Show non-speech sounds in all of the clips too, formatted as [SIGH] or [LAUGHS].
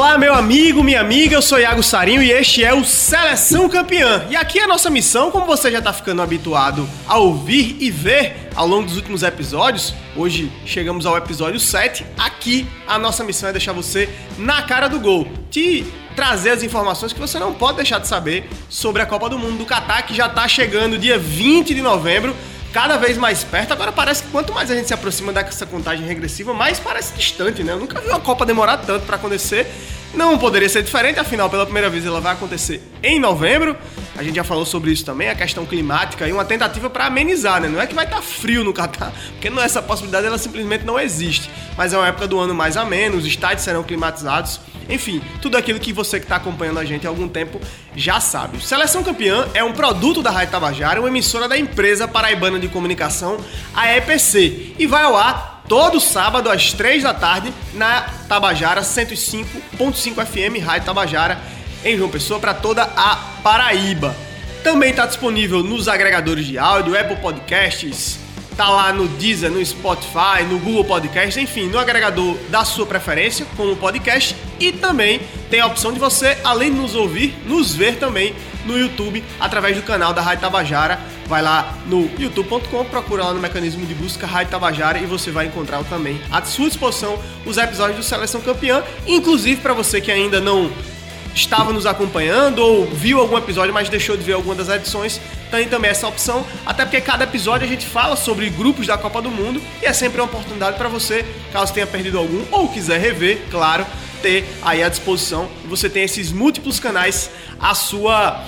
Olá, meu amigo, minha amiga, eu sou Iago Sarinho e este é o Seleção Campeã. E aqui é a nossa missão, como você já está ficando habituado a ouvir e ver ao longo dos últimos episódios, hoje chegamos ao episódio 7, aqui a nossa missão é deixar você na cara do gol, te trazer as informações que você não pode deixar de saber sobre a Copa do Mundo do Catar, que já está chegando dia 20 de novembro cada vez mais perto. Agora parece que quanto mais a gente se aproxima dessa contagem regressiva, mais parece distante, né? Eu nunca vi uma Copa demorar tanto para acontecer. Não poderia ser diferente, afinal, pela primeira vez ela vai acontecer em novembro. A gente já falou sobre isso também, a questão climática e uma tentativa para amenizar, né? Não é que vai estar tá frio no Catar, [LAUGHS] porque não, essa possibilidade ela simplesmente não existe. Mas é uma época do ano mais ameno, os estádios serão climatizados. Enfim, tudo aquilo que você que está acompanhando a gente há algum tempo já sabe. Seleção Campeã é um produto da Rádio Tabajara, uma emissora da empresa paraibana de comunicação, a EPC, e vai ao ar todo sábado às 3 da tarde na Tabajara 105.5 FM, Rádio Tabajara, em João Pessoa, para toda a Paraíba. Também está disponível nos agregadores de áudio, Apple Podcasts, tá lá no Deezer, no Spotify, no Google Podcasts, enfim, no agregador da sua preferência, como podcast. E também tem a opção de você, além de nos ouvir, nos ver também no YouTube através do canal da Rádio Tabajara vai lá no youtube.com, procura lá no mecanismo de busca Rádio Tabajara e você vai encontrar também à sua disposição os episódios do Seleção Campeã, inclusive para você que ainda não estava nos acompanhando ou viu algum episódio, mas deixou de ver alguma das edições, tem também essa opção, até porque cada episódio a gente fala sobre grupos da Copa do Mundo e é sempre uma oportunidade para você, caso tenha perdido algum ou quiser rever, claro, ter aí à disposição. Você tem esses múltiplos canais à sua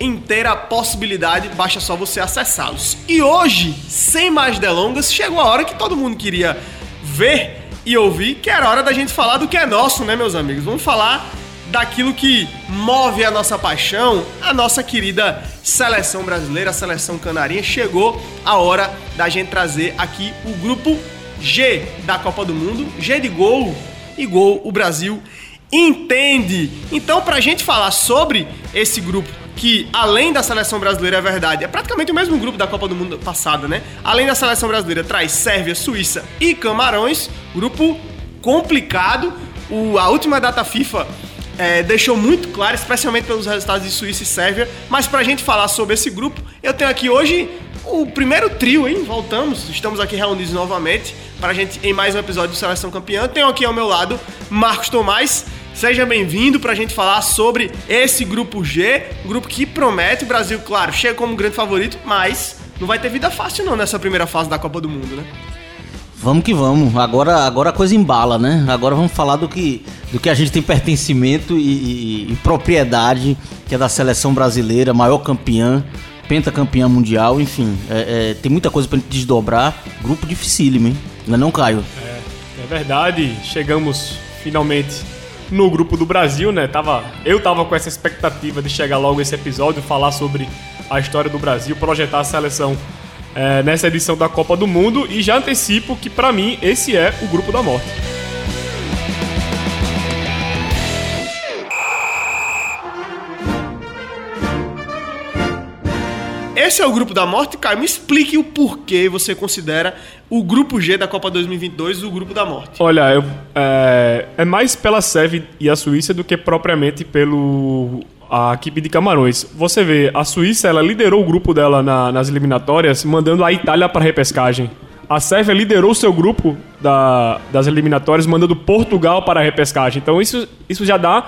inteira possibilidade, basta só você acessá-los. E hoje, sem mais delongas, chegou a hora que todo mundo queria ver e ouvir, que era hora da gente falar do que é nosso, né, meus amigos? Vamos falar daquilo que move a nossa paixão, a nossa querida seleção brasileira, a seleção canarinha. Chegou a hora da gente trazer aqui o grupo G da Copa do Mundo, G de gol e gol o Brasil entende. Então, pra gente falar sobre esse grupo que além da seleção brasileira é verdade, é praticamente o mesmo grupo da Copa do Mundo passada, né? Além da seleção brasileira traz Sérvia, Suíça e Camarões, grupo complicado. O, a última data FIFA é, deixou muito claro, especialmente pelos resultados de Suíça e Sérvia. Mas pra gente falar sobre esse grupo, eu tenho aqui hoje o primeiro trio, hein? Voltamos, estamos aqui reunidos novamente para a gente em mais um episódio do Seleção Campeã. Tenho aqui ao meu lado Marcos Tomás. Seja bem-vindo para a gente falar sobre esse grupo G, um grupo que promete o Brasil, claro, chega como grande favorito, mas não vai ter vida fácil não nessa primeira fase da Copa do Mundo, né? Vamos que vamos. Agora, agora a coisa embala, né? Agora vamos falar do que, do que a gente tem pertencimento e, e, e propriedade, que é da seleção brasileira, maior campeã, pentacampeã mundial, enfim. É, é, tem muita coisa pra gente desdobrar. Grupo dificílimo, hein? Não é não, Caio? É, é verdade. Chegamos finalmente no grupo do Brasil, né? Tava, eu tava com essa expectativa de chegar logo esse episódio, falar sobre a história do Brasil, projetar a seleção é, nessa edição da Copa do Mundo e já antecipo que para mim esse é o grupo da morte. Esse é o grupo da morte, Caio. Me explique o porquê você considera o grupo G da Copa 2022 o grupo da morte. Olha, eu, é, é mais pela Sérvia e a Suíça do que propriamente pelo a equipe de Camarões. Você vê, a Suíça ela liderou o grupo dela na, nas eliminatórias, mandando a Itália para repescagem. A Sérvia liderou o seu grupo da, das eliminatórias, mandando Portugal para a repescagem. Então isso, isso já dá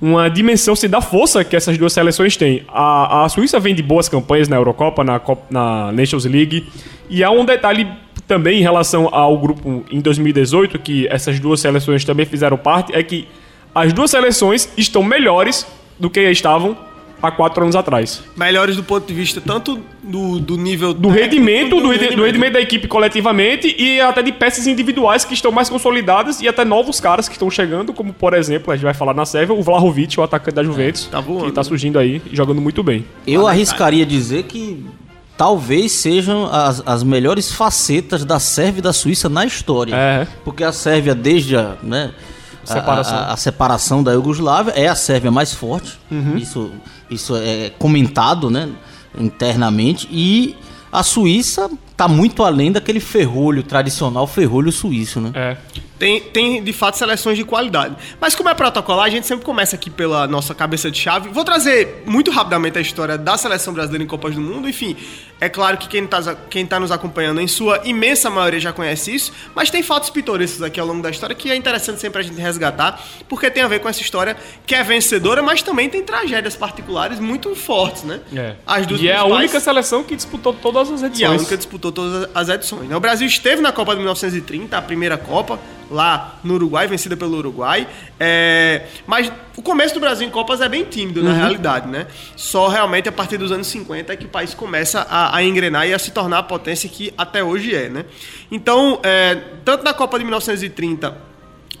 uma dimensão se da força que essas duas seleções têm. A, a Suíça vem de boas campanhas na Eurocopa, na, na Nations League, e há um detalhe também em relação ao grupo em 2018, que essas duas seleções também fizeram parte, é que as duas seleções estão melhores do que estavam há quatro anos atrás. Melhores do ponto de vista tanto do, do nível... Do rendimento, do, do, rendimento. do rendimento da equipe coletivamente e até de peças individuais que estão mais consolidadas e até novos caras que estão chegando, como por exemplo, a gente vai falar na Sérvia, o Vlahovic, o atacante da Juventus, é, tá voando, que está né? surgindo aí e jogando muito bem. Eu arriscaria dizer que talvez sejam as, as melhores facetas da Sérvia e da Suíça na história. É. Porque a Sérvia, desde a, né, separação. A, a, a, separação da Iugoslávia é a Sérvia mais forte. Uhum. Isso, isso é comentado né, internamente. E a Suíça está muito além daquele ferrolho tradicional ferrolho suíço, né? É. tem, tem de fato seleções de qualidade. Mas como é protocolar, a gente sempre começa aqui pela nossa cabeça de chave. Vou trazer muito rapidamente a história da seleção brasileira em Copas do Mundo. Enfim, é claro que quem está quem tá nos acompanhando, em sua imensa maioria, já conhece isso. Mas tem fatos pitorescos aqui ao longo da história que é interessante sempre a gente resgatar, porque tem a ver com essa história que é vencedora, mas também tem tragédias particulares muito fortes, né? É. As duas e é a única seleção que disputou todas as edições. E a única que disputou todas as edições. Né? O Brasil esteve na Copa de 1930, a primeira Copa lá no Uruguai, vencida pelo Uruguai. É, mas o começo do Brasil em Copas é bem tímido, na uhum. realidade, né? Só realmente a partir dos anos 50 é que o país começa a, a engrenar e a se tornar a potência que até hoje é, né? Então, é, tanto na Copa de 1930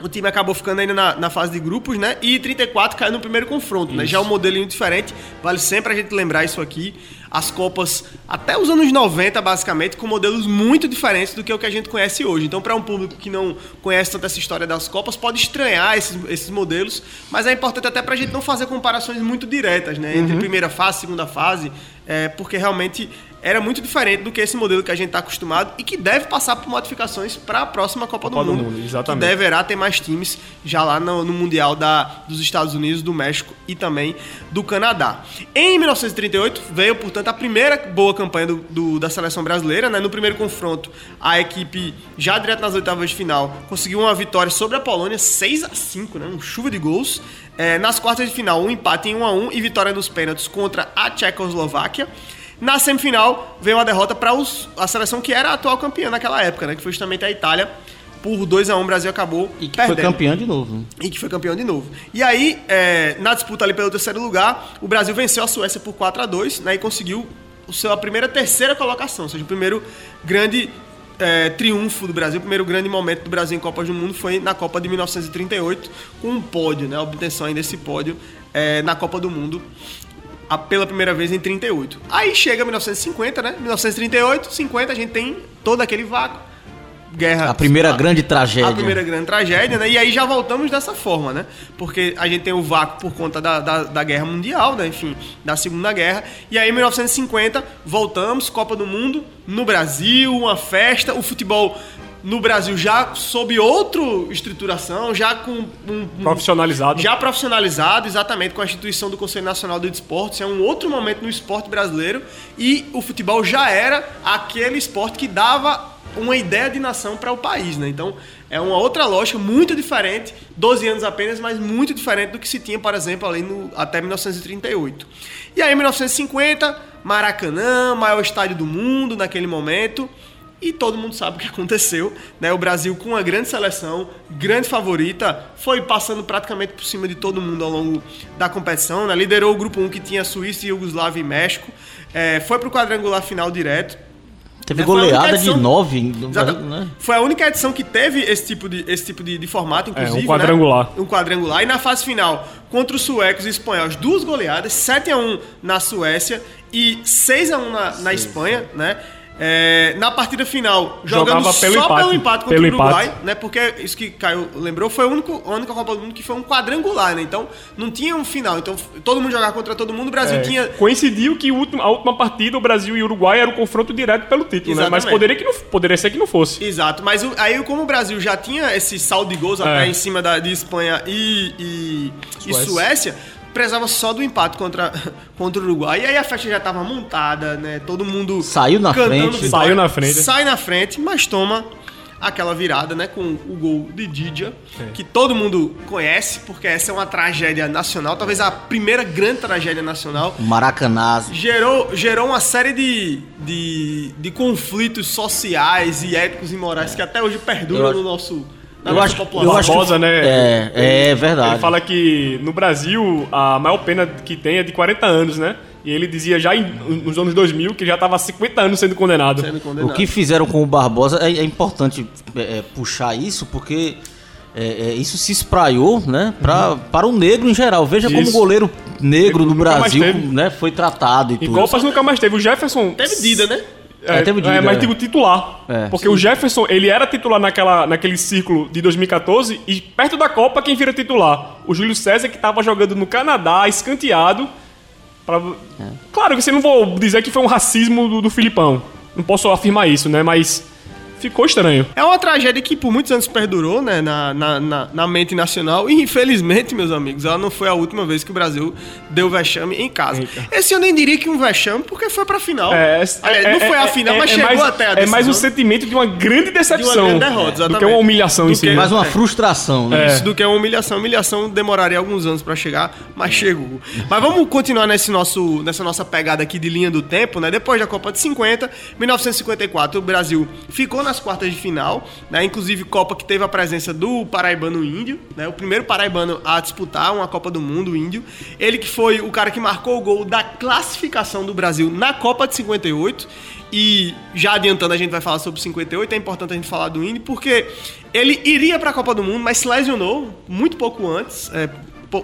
o time acabou ficando ainda na, na, fase de grupos, né? E 34 caiu no primeiro confronto, isso. né? Já é um modelinho diferente, vale sempre a gente lembrar isso aqui as Copas até os anos 90, basicamente, com modelos muito diferentes do que o que a gente conhece hoje. Então, para um público que não conhece tanto essa história das Copas, pode estranhar esses, esses modelos, mas é importante até para a gente não fazer comparações muito diretas, né? Entre uhum. primeira fase, segunda fase, é, porque realmente era muito diferente do que esse modelo que a gente está acostumado e que deve passar por modificações para a próxima Copa, Copa do, Mundo. Do Mundo exatamente. Que deverá ter mais times já lá no, no, Mundial da, dos Estados Unidos, do México e também do Canadá. Em 1938 veio, portanto, a primeira boa campanha do, do, da seleção brasileira. Né? No primeiro confronto, a equipe, já direto nas oitavas de final, conseguiu uma vitória sobre a Polônia, 6 a 5 né? um chuva de gols. É, nas quartas de final, um empate em 1 a 1 e vitória nos pênaltis contra a Tchecoslováquia. Na semifinal, veio uma derrota para a seleção que era a atual campeã naquela época, né? Que foi justamente a Itália. Por 2 a 1 um, o Brasil acabou E que perdendo. foi campeão de novo. E que foi campeão de novo. E aí, é, na disputa ali pelo terceiro lugar, o Brasil venceu a Suécia por 4 a 2 né? E conseguiu a primeira terceira colocação. Ou seja, o primeiro grande é, triunfo do Brasil, o primeiro grande momento do Brasil em Copas do Mundo foi na Copa de 1938, com um pódio, né? A obtenção ainda desse pódio é, na Copa do Mundo pela primeira vez em 38. Aí chega 1950, né? 1938, 50, a gente tem todo aquele vácuo. Guerra. A primeira a, grande tragédia. A primeira grande tragédia, né? E aí já voltamos dessa forma, né? Porque a gente tem o vácuo por conta da, da, da Guerra Mundial, né? Enfim, da Segunda Guerra. E aí, em 1950, voltamos, Copa do Mundo, no Brasil, uma festa, o futebol no Brasil já sob outra estruturação, já com um, profissionalizado. Já profissionalizado, exatamente, com a instituição do Conselho Nacional do Esporte. É um outro momento no esporte brasileiro e o futebol já era aquele esporte que dava uma ideia de nação para o país, né? Então, é uma outra lógica muito diferente, 12 anos apenas, mas muito diferente do que se tinha, por exemplo, ali no, até 1938. E aí, em 1950, Maracanã, maior estádio do mundo naquele momento. E todo mundo sabe o que aconteceu, né? O Brasil com uma grande seleção, grande favorita, foi passando praticamente por cima de todo mundo ao longo da competição, né? Liderou o grupo 1 que tinha Suíça, Iugoslávia e México. É, foi para o quadrangular final direto. Teve né? goleada edição, de nove. Né? Foi a única edição que teve esse tipo de, esse tipo de, de formato, inclusive. É, um quadrangular. Né? Um quadrangular. E na fase final, contra os suecos e espanhóis, duas goleadas, 7 a 1 na Suécia e 6 a 1 na, na Espanha, né? É, na partida final, jogando Jogava pelo só empate, pelo empate contra pelo o Uruguai, empate. né? Porque isso que Caio lembrou foi a única, a única Copa do Mundo que foi um quadrangular, né? Então não tinha um final. Então todo mundo jogava contra todo mundo, o Brasil é, tinha. Coincidiu que último, a última partida, o Brasil e o Uruguai era o confronto direto pelo título, né? Mas poderia, que não, poderia ser que não fosse. Exato, mas o, aí como o Brasil já tinha esse saldo de gols até é. em cima da, de Espanha e, e Suécia. e Suécia precisava só do empate contra, [LAUGHS] contra o Uruguai. E aí a festa já estava montada, né? Todo mundo. Saiu na frente. Vitória, saiu na frente. Sai na frente, mas toma aquela virada, né? Com o gol de Didia, é. que todo mundo conhece, porque essa é uma tragédia nacional, talvez a primeira grande tragédia nacional. Maracanã. Gerou, gerou uma série de, de, de conflitos sociais e éticos e morais que até hoje perduram Eu... no nosso eu acho, eu acho que, né? É, é verdade. Ele fala que no Brasil a maior pena que tem é de 40 anos, né? E ele dizia já em, nos anos 2000 que já estava há 50 anos sendo condenado. sendo condenado. O que fizeram com o Barbosa é, é importante é, é puxar isso porque é, é, isso se espraiou né, pra, uhum. para o negro em geral. Veja isso. como o goleiro negro no Brasil né, foi tratado e, e tudo. Copas nunca mais teve. O Jefferson. Teve Dida, né? É, é, teve é, mas digo titular. É, porque sim. o Jefferson, ele era titular naquela, naquele ciclo de 2014 e perto da Copa, quem vira titular? O Júlio César, que estava jogando no Canadá, escanteado. Pra... É. Claro que você não vou dizer que foi um racismo do, do Filipão. Não posso afirmar isso, né? Mas ficou estranho. É uma tragédia que por muitos anos perdurou, né, na, na, na, na mente nacional. E infelizmente, meus amigos, ela não foi a última vez que o Brasil deu vexame em casa. Eita. Esse eu nem diria que um vexame, porque foi pra final. É, é, não foi a é, final, mas é chegou mais, até a decisão. É mais um sentimento de uma grande decepção. De uma grande derrota, exatamente. Do que uma humilhação do em si. Mais uma frustração, né? Isso, do que uma humilhação. Humilhação demoraria alguns anos pra chegar, mas chegou. Mas vamos continuar nesse nosso, nessa nossa pegada aqui de linha do tempo, né? Depois da Copa de 50, 1954, o Brasil ficou nas quartas de final, né? Inclusive Copa que teve a presença do paraibano índio, né? O primeiro paraibano a disputar uma Copa do Mundo índio. Ele que foi o cara que marcou o gol da classificação do Brasil na Copa de 58. E já adiantando, a gente vai falar sobre 58, é importante a gente falar do Indy, porque ele iria para a Copa do Mundo, mas se lesionou muito pouco antes, é,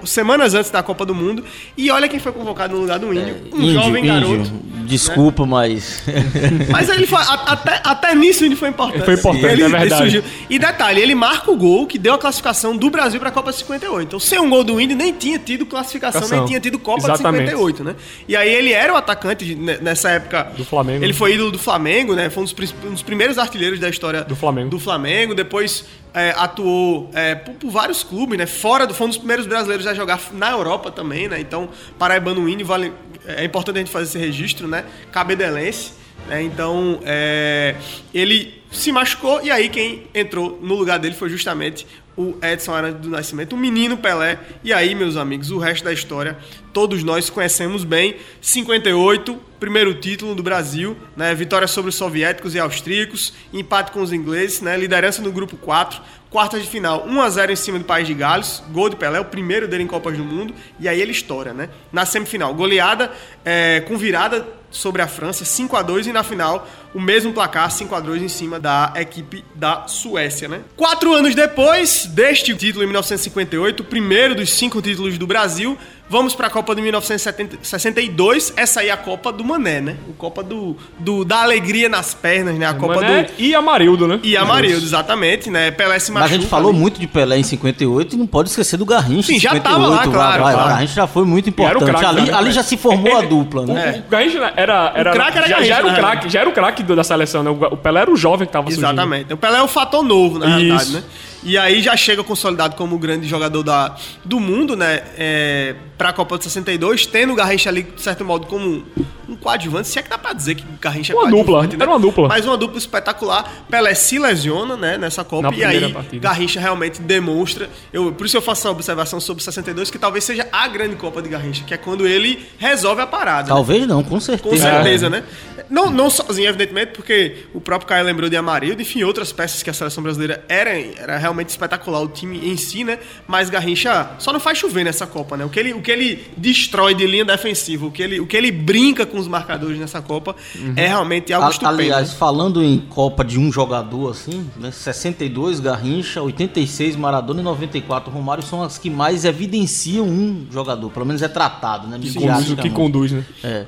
semanas antes da Copa do Mundo. E olha quem foi convocado no lugar do Índio. É, um índio, jovem garoto. Índio. Desculpa, né? mas. [LAUGHS] mas ele foi. Até, até nisso o Índio foi importante. Foi importante, ele, é verdade. E detalhe, ele marca o gol que deu a classificação do Brasil para a Copa 58. Então, sem um gol do Índio, nem tinha tido classificação, Cação. nem tinha tido Copa Exatamente. de 58, né? E aí ele era o atacante nessa época. Do Flamengo. Ele foi ídolo do Flamengo, né? Foi um dos, um dos primeiros artilheiros da história do Flamengo. Do Flamengo. Depois é, atuou é, por, por, vários clubes, né? Fora do, foi um dos primeiros brasileiros a jogar na Europa também, né? Então, Paraibano Índio, vale, é importante a gente fazer esse registro, né? Cabedelense, né? Então, é, ele se machucou e aí quem entrou no lugar dele foi justamente o Edson Arantes do Nascimento, o menino Pelé. E aí, meus amigos, o resto da história todos nós conhecemos bem. 58, primeiro título do Brasil, né? Vitória sobre os soviéticos e austríacos, empate com os ingleses, né? Liderança no grupo 4, quartas de final, 1 a 0 em cima do País de Gales, gol de Pelé, o primeiro dele em Copas do Mundo, e aí ele estoura, né? Na semifinal, goleada é, com virada sobre a França, 5 a 2 e na final o mesmo placar, 5 a 2 em cima da equipe da Suécia, né? Quatro anos depois deste título em 1958, o primeiro dos cinco títulos do Brasil, Vamos para a Copa de 1962. Essa aí é a Copa do Mané, né? O Copa do, do da alegria nas pernas, né? A Copa Mané do e Amarildo, né? E Amarildo, exatamente, né? Pelé se machuca. Mas a gente falou ali. muito de Pelé em 58 e não pode esquecer do Garrincha. Sim, já 58, tava lá, claro. Vai, claro. O Garrincha já foi muito importante. Crack, ali, ali já se formou a dupla, né? O, o Garrincha era, era, o craque era já, Garrincha, já era o craque, já era o craque da seleção, né? O Pelé era o jovem que tava surgindo. Exatamente. O Pelé é o fator novo, na Isso. realidade, né? E aí já chega consolidado como o grande jogador da, do mundo, né? É, para a Copa de 62, tendo o Garrincha ali, de certo modo, como um coadjuvante. Se é que dá pra dizer que o Garrincha é uma dupla, né? era uma dupla. Mas uma dupla espetacular. Pelé se lesiona, né, nessa Copa. Na e aí, partida. Garrincha realmente demonstra. Eu, por isso eu faço uma observação sobre 62, que talvez seja a grande Copa de Garrincha, que é quando ele resolve a parada. Né? Talvez né? não, com certeza. Com certeza, é. né? Não, não sozinho, evidentemente, porque o próprio Caio lembrou de Amarildo, enfim, outras peças que a seleção brasileira era, era realmente espetacular, o time em si, né? Mas Garrincha só não faz chover nessa Copa, né? O que ele, o que ele destrói de linha defensiva, o que ele, o que ele brinca com os marcadores nessa Copa uhum. é realmente algo A, estupendo. Aliás, falando em Copa de um jogador, assim, né? 62 Garrincha, 86 Maradona e 94 Romário são as que mais evidenciam um jogador, pelo menos é tratado, né? Que conduz, que conduz né? É.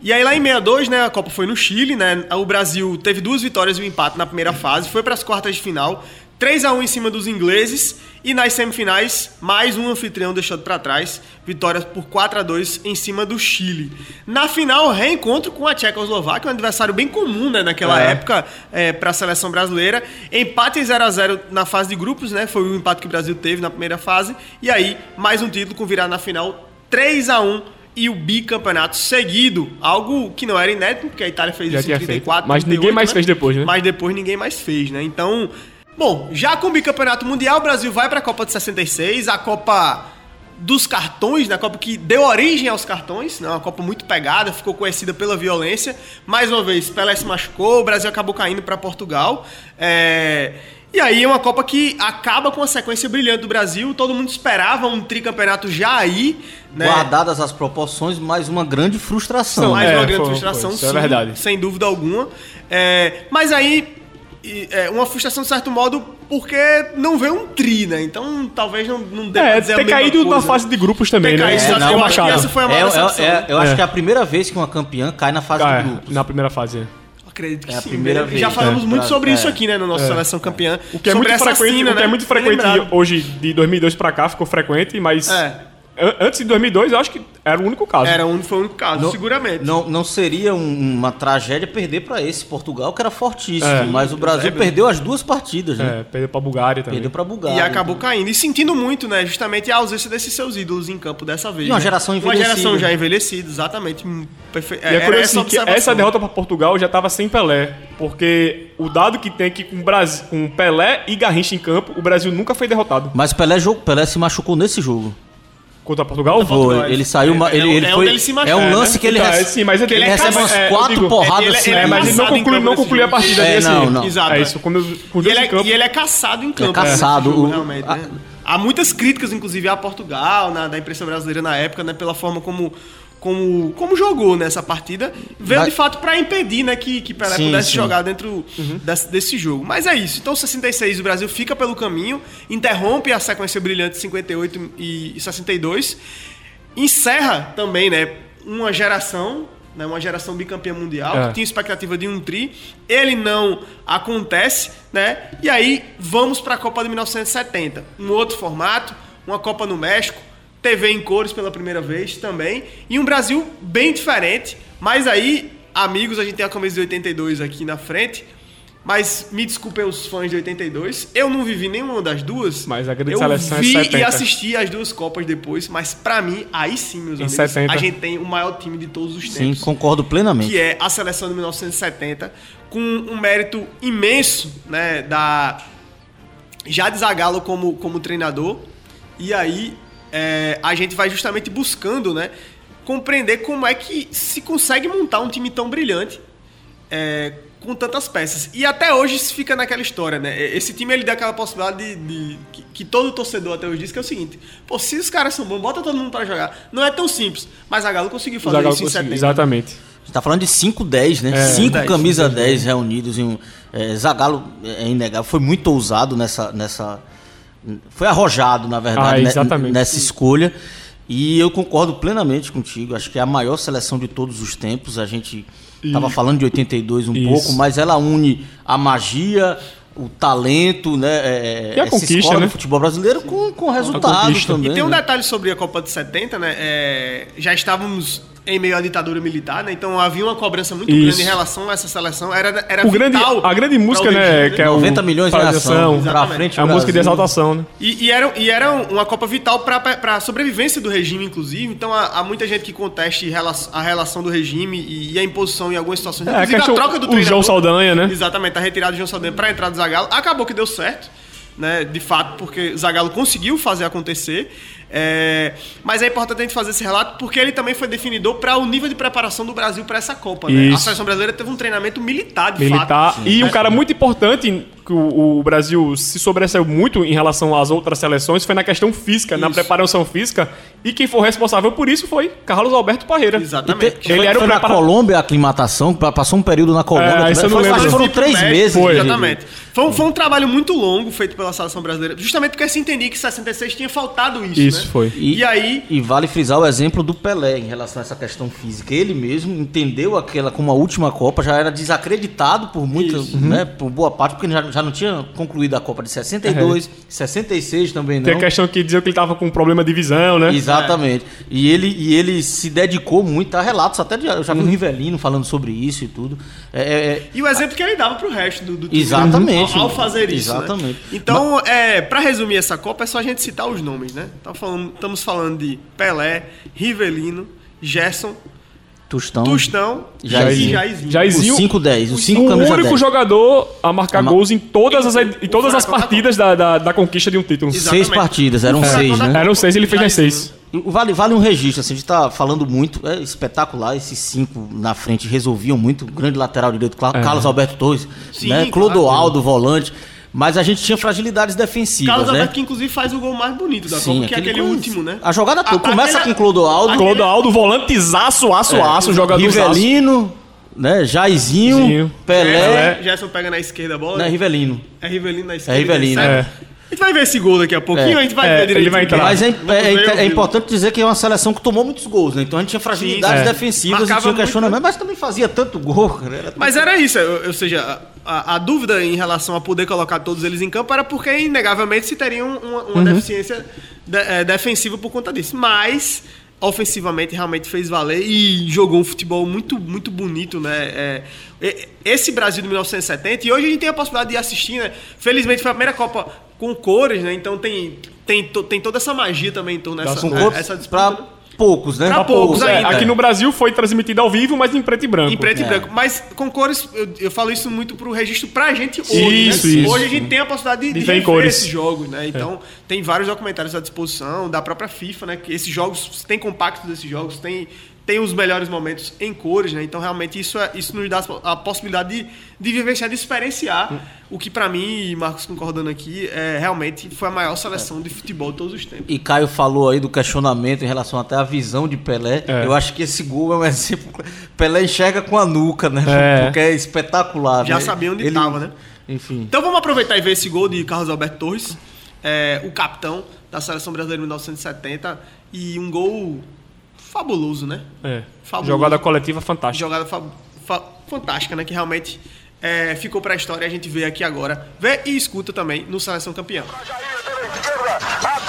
E aí lá em 62, né, a Copa foi no Chile, né? O Brasil teve duas vitórias e um empate na primeira fase, foi para as quartas de final, 3 a 1 em cima dos ingleses e nas semifinais mais um anfitrião deixado para trás, vitória por 4 a 2 em cima do Chile. Na final, reencontro com a Tchecoslováquia, um adversário bem comum, né, naquela é. época é, para a seleção brasileira. Empate 0 a 0 na fase de grupos, né? Foi o empate que o Brasil teve na primeira fase e aí mais um título com virada na final 3 a 1 e o bicampeonato seguido, algo que não era inédito, porque a Itália fez Já isso em 34, feito. Mas 38, ninguém mais né? fez depois, né? Mas depois ninguém mais fez, né? Então, bom, já com o bicampeonato mundial, o Brasil vai para a Copa de 66, a Copa dos cartões, né? A Copa que deu origem aos cartões, né? Uma Copa muito pegada, ficou conhecida pela violência. Mais uma vez, Pelé se machucou, o Brasil acabou caindo para Portugal. É... E aí é uma Copa que acaba com uma sequência brilhante do Brasil. Todo mundo esperava um tricampeonato já aí. Né? Guardadas as proporções, mais uma grande frustração. mais é, uma grande foi, frustração, foi, é sim, é verdade. sem dúvida alguma. É, mas aí, é, uma frustração de certo modo, porque não veio um tri, né? Então talvez não, não dê é, dizer ter caído coisa. na fase de grupos também, ter né? Caído, é, não, eu acho que essa foi a maior é, Eu acho que é a primeira vez que uma campeã cai na fase de grupos. Na primeira fase, Acredito que é sim. primeira vez, Já falamos né? muito sobre é. isso aqui, né, na nossa é. seleção campeã. O que é muito frequente, o que é muito frequente hoje, de 2002 pra cá, ficou frequente, mas... É. Antes de 2002, eu acho que era o único caso. Era um, foi o único caso, não, seguramente. Não, não seria um, uma tragédia perder para esse Portugal, que era fortíssimo. É. Mas o Brasil é, perdeu as duas partidas, né? É, perdeu para a Bulgária também. Perdeu para a Bulgária. E acabou então. caindo. E sentindo muito, né? Justamente a ausência desses seus ídolos em campo dessa vez. E uma né? geração envelhecida. Uma geração já envelhecida, exatamente. Perfe... E é curioso assim, que essa derrota para Portugal já estava sem Pelé. Porque o dado que tem aqui com, Brasil, com Pelé e Garrincha em campo, o Brasil nunca foi derrotado. Mas Pelé, Pelé se machucou nesse jogo. Contra Portugal? Foi. Ele saiu. Uma, ele, é, ele é foi, é um lance né? que ele, então, rece... sim, mas ele, ele recebe umas é, quatro digo, porradas ele, assim. É, mas ele não conclui, não conclui a partida é, assim. Não, não. Exato. É isso. Quando, quando e, ele é, e ele é caçado em campo. É caçado. Jogo, realmente, né? Há muitas críticas, inclusive, a Portugal, na, da imprensa brasileira na época, né? Pela forma como como, como jogou nessa partida, veio de fato para impedir né, que, que Pelé sim, pudesse sim. jogar dentro uhum. desse, desse, jogo. Mas é isso. Então, 66, o Brasil fica pelo caminho, interrompe a sequência brilhante de 58 e 62, encerra também né, uma geração. Né, uma geração bicampeã mundial, é. que tinha expectativa de um tri, ele não acontece, né? E aí vamos para a Copa de 1970, um outro formato, uma Copa no México, TV em cores pela primeira vez também. E um Brasil bem diferente. Mas aí, amigos, a gente tem a camisa de 82 aqui na frente. Mas me desculpem os fãs de 82. Eu não vivi nenhuma das duas. Mas a grande eu seleção é vi é 70. e assisti as duas Copas depois. Mas para mim, aí sim, meus em amigos, 70. a gente tem o maior time de todos os tempos. Sim, concordo plenamente. Que é a seleção de 1970. Com um mérito imenso né, da Jade Zagallo como, como treinador. E aí é, a gente vai justamente buscando, né, compreender como é que se consegue montar um time tão brilhante é, com tantas peças. E até hoje se fica naquela história, né? Esse time ele dá aquela possibilidade de, de que, que, todo torcedor até hoje diz que é o seguinte: pô, se os caras são bons, bota todo mundo para jogar. Não é tão simples, mas a Galo conseguiu fazer Galo isso em setembro. Exatamente. Você tá falando de 5, 10, né? 5 é, camisa 10 reunidos em um. É, Zagalo é inegável, foi muito ousado nessa, nessa, foi arrojado, na verdade, ah, nessa escolha. E eu concordo plenamente contigo. Acho que é a maior seleção de todos os tempos. A gente estava falando de 82 um Isso. pouco, mas ela une a magia, o talento, né? É, e a conquista, né? do futebol brasileiro com, com resultados também. E tem um né? detalhe sobre a Copa de 70, né? É, já estávamos em meio à ditadura militar, né? Então havia uma cobrança muito Isso. grande em relação a essa seleção. Era, era o grande, A grande música, né? Que é 90 milhões de ação pra frente. É a música de exaltação, né? E, e, era, e era uma Copa vital para a sobrevivência do regime, inclusive. Então há, há, muita gente que conteste a relação do regime e, a imposição em algumas situações. É, inclusive a, a troca do treinador. O João Saldanha, né? Exatamente, a retirada do João Saldanha para a entrada do Zagallo. Acabou que deu certo. Né, de fato, porque Zagallo conseguiu fazer acontecer. É, mas é importante a gente fazer esse relato porque ele também foi definidor para o nível de preparação do Brasil para essa Copa. Né? A seleção brasileira teve um treinamento militar, de militar. fato. E um cara muito importante que o, o, Brasil se sobressaiu muito em relação às outras seleções foi na questão física, isso. na preparação física. E quem foi responsável por isso foi Carlos Alberto Parreira. Exatamente. Te, ele foi, era o foi prepara... na Colômbia a aclimatação, passou um período na Colômbia. É, isso eu não lembro. Foram três meses. Foi. Exatamente. Foi, foi, um trabalho muito longo feito pela seleção brasileira, justamente porque se entendia que 66 tinha faltado isso. Isso né? foi. E, e, aí. E vale frisar o exemplo do Pelé em relação a essa questão física. Ele mesmo entendeu aquela como a última Copa, já era desacreditado por muita, né, por boa parte, porque já, já não tinha concluído da Copa de 62, é. 66 também não. Tem a questão que dizia que ele estava com um problema de visão, né? Exatamente. É. E, ele, e ele se dedicou muito a relatos, até de, eu já vi o uhum. Rivelino falando sobre isso e tudo. É, é, é e o exemplo que ele dava para o resto do, do time. Exatamente. Ao, ao fazer isso. Né? Exatamente. Né? Então, Mas... é, para resumir essa Copa, é só a gente citar os nomes, né? Falando, estamos falando de Pelé, Rivelino, Gerson, Tostão. Tostão Jairzinho. Jairzinho. Jairzinho. O 5-10. O 5 O único 10. jogador a marcar a gols em todas as, em todas as partidas da, da, da, conquista de um título. Exatamente. Seis partidas, eram é. seis, né? Eram seis, ele fez as seis. Vale, vale um registro, assim, a gente tá falando muito, é espetacular, esses cinco na frente resolviam muito, grande lateral direito, é. Carlos Alberto Torres, Sim, né? Clodoaldo, claro. volante. Mas a gente tinha fragilidades defensivas, Carlos né? Alberto, que inclusive faz o gol mais bonito da Sim, Copa, que é aquele último, né? A jogada a, começa aquele, com Clodoaldo. Aquele... Clodoaldo, volantezaço, aço, é, aço, jogador Rivelino, né? Jairzinho, Zinho. Pelé. Gerson pega na esquerda a bola. Não, é Rivelino. É Rivelino na esquerda. É Rivelino, é. A gente vai ver esse gol daqui a pouquinho, é. a gente vai é, ver direito. Ele vai entrar. Mas é, é, é, importante dizer que é uma seleção que tomou muitos gols, né? Então a gente tinha fragilidades Sim, defensivas Marcava e tinha questionamento, mas também fazia tanto gol. Era mas era isso, ou seja, a, a, dúvida em relação a poder colocar todos eles em campo era porque, inegavelmente, se teriam uma, uma uhum. deficiência de, é, defensiva por conta disso. Mas ofensivamente realmente fez valer e jogou um futebol muito, muito bonito, né? É, esse Brasil de 1970, e hoje a gente tem a possibilidade de assistir, né? Felizmente foi a primeira Copa com cores, né? Então tem, tem, tem toda essa magia também em torno dessa, né? essa disputa. Pra poucos, né? Pra, pra poucos, poucos é, ainda. Aqui no Brasil foi transmitido ao vivo, mas em preto e branco. Em preto é. e branco. Mas com cores, eu, eu, falo isso muito pro registro pra gente hoje. Isso, né? isso. Hoje a gente tem a possibilidade de, de, de ver cores. esses jogos, né? Então, é. tem vários documentários à disposição, da própria FIFA, né? Que esses jogos, tem compacto desses jogos, tem tem os melhores momentos em cores, né? Então realmente isso, é, isso nos dá a possibilidade de, de vivenciar, de experienciar hum. o que para mim, e Marcos concordando aqui, é, realmente foi a maior seleção de futebol de todos os tempos. E Caio falou aí do questionamento em relação até à visão de Pelé. É. Eu acho que esse gol é um [LAUGHS] exemplo. Pelé enxerga com a nuca, né? É. Porque é espetacular. Já né? sabia onde estava, né? Enfim. Então vamos aproveitar e ver esse gol de Carlos Alberto Torres, é, o capitão da seleção brasileira de 1970 e um gol fabuloso, né? É. Fabuloso. Jogada coletiva fantástica. Jogada fa fa fantástica, né? Que realmente é, ficou para a história. A gente vê aqui agora, vê e escuta também no Seleção Campeão. Desceu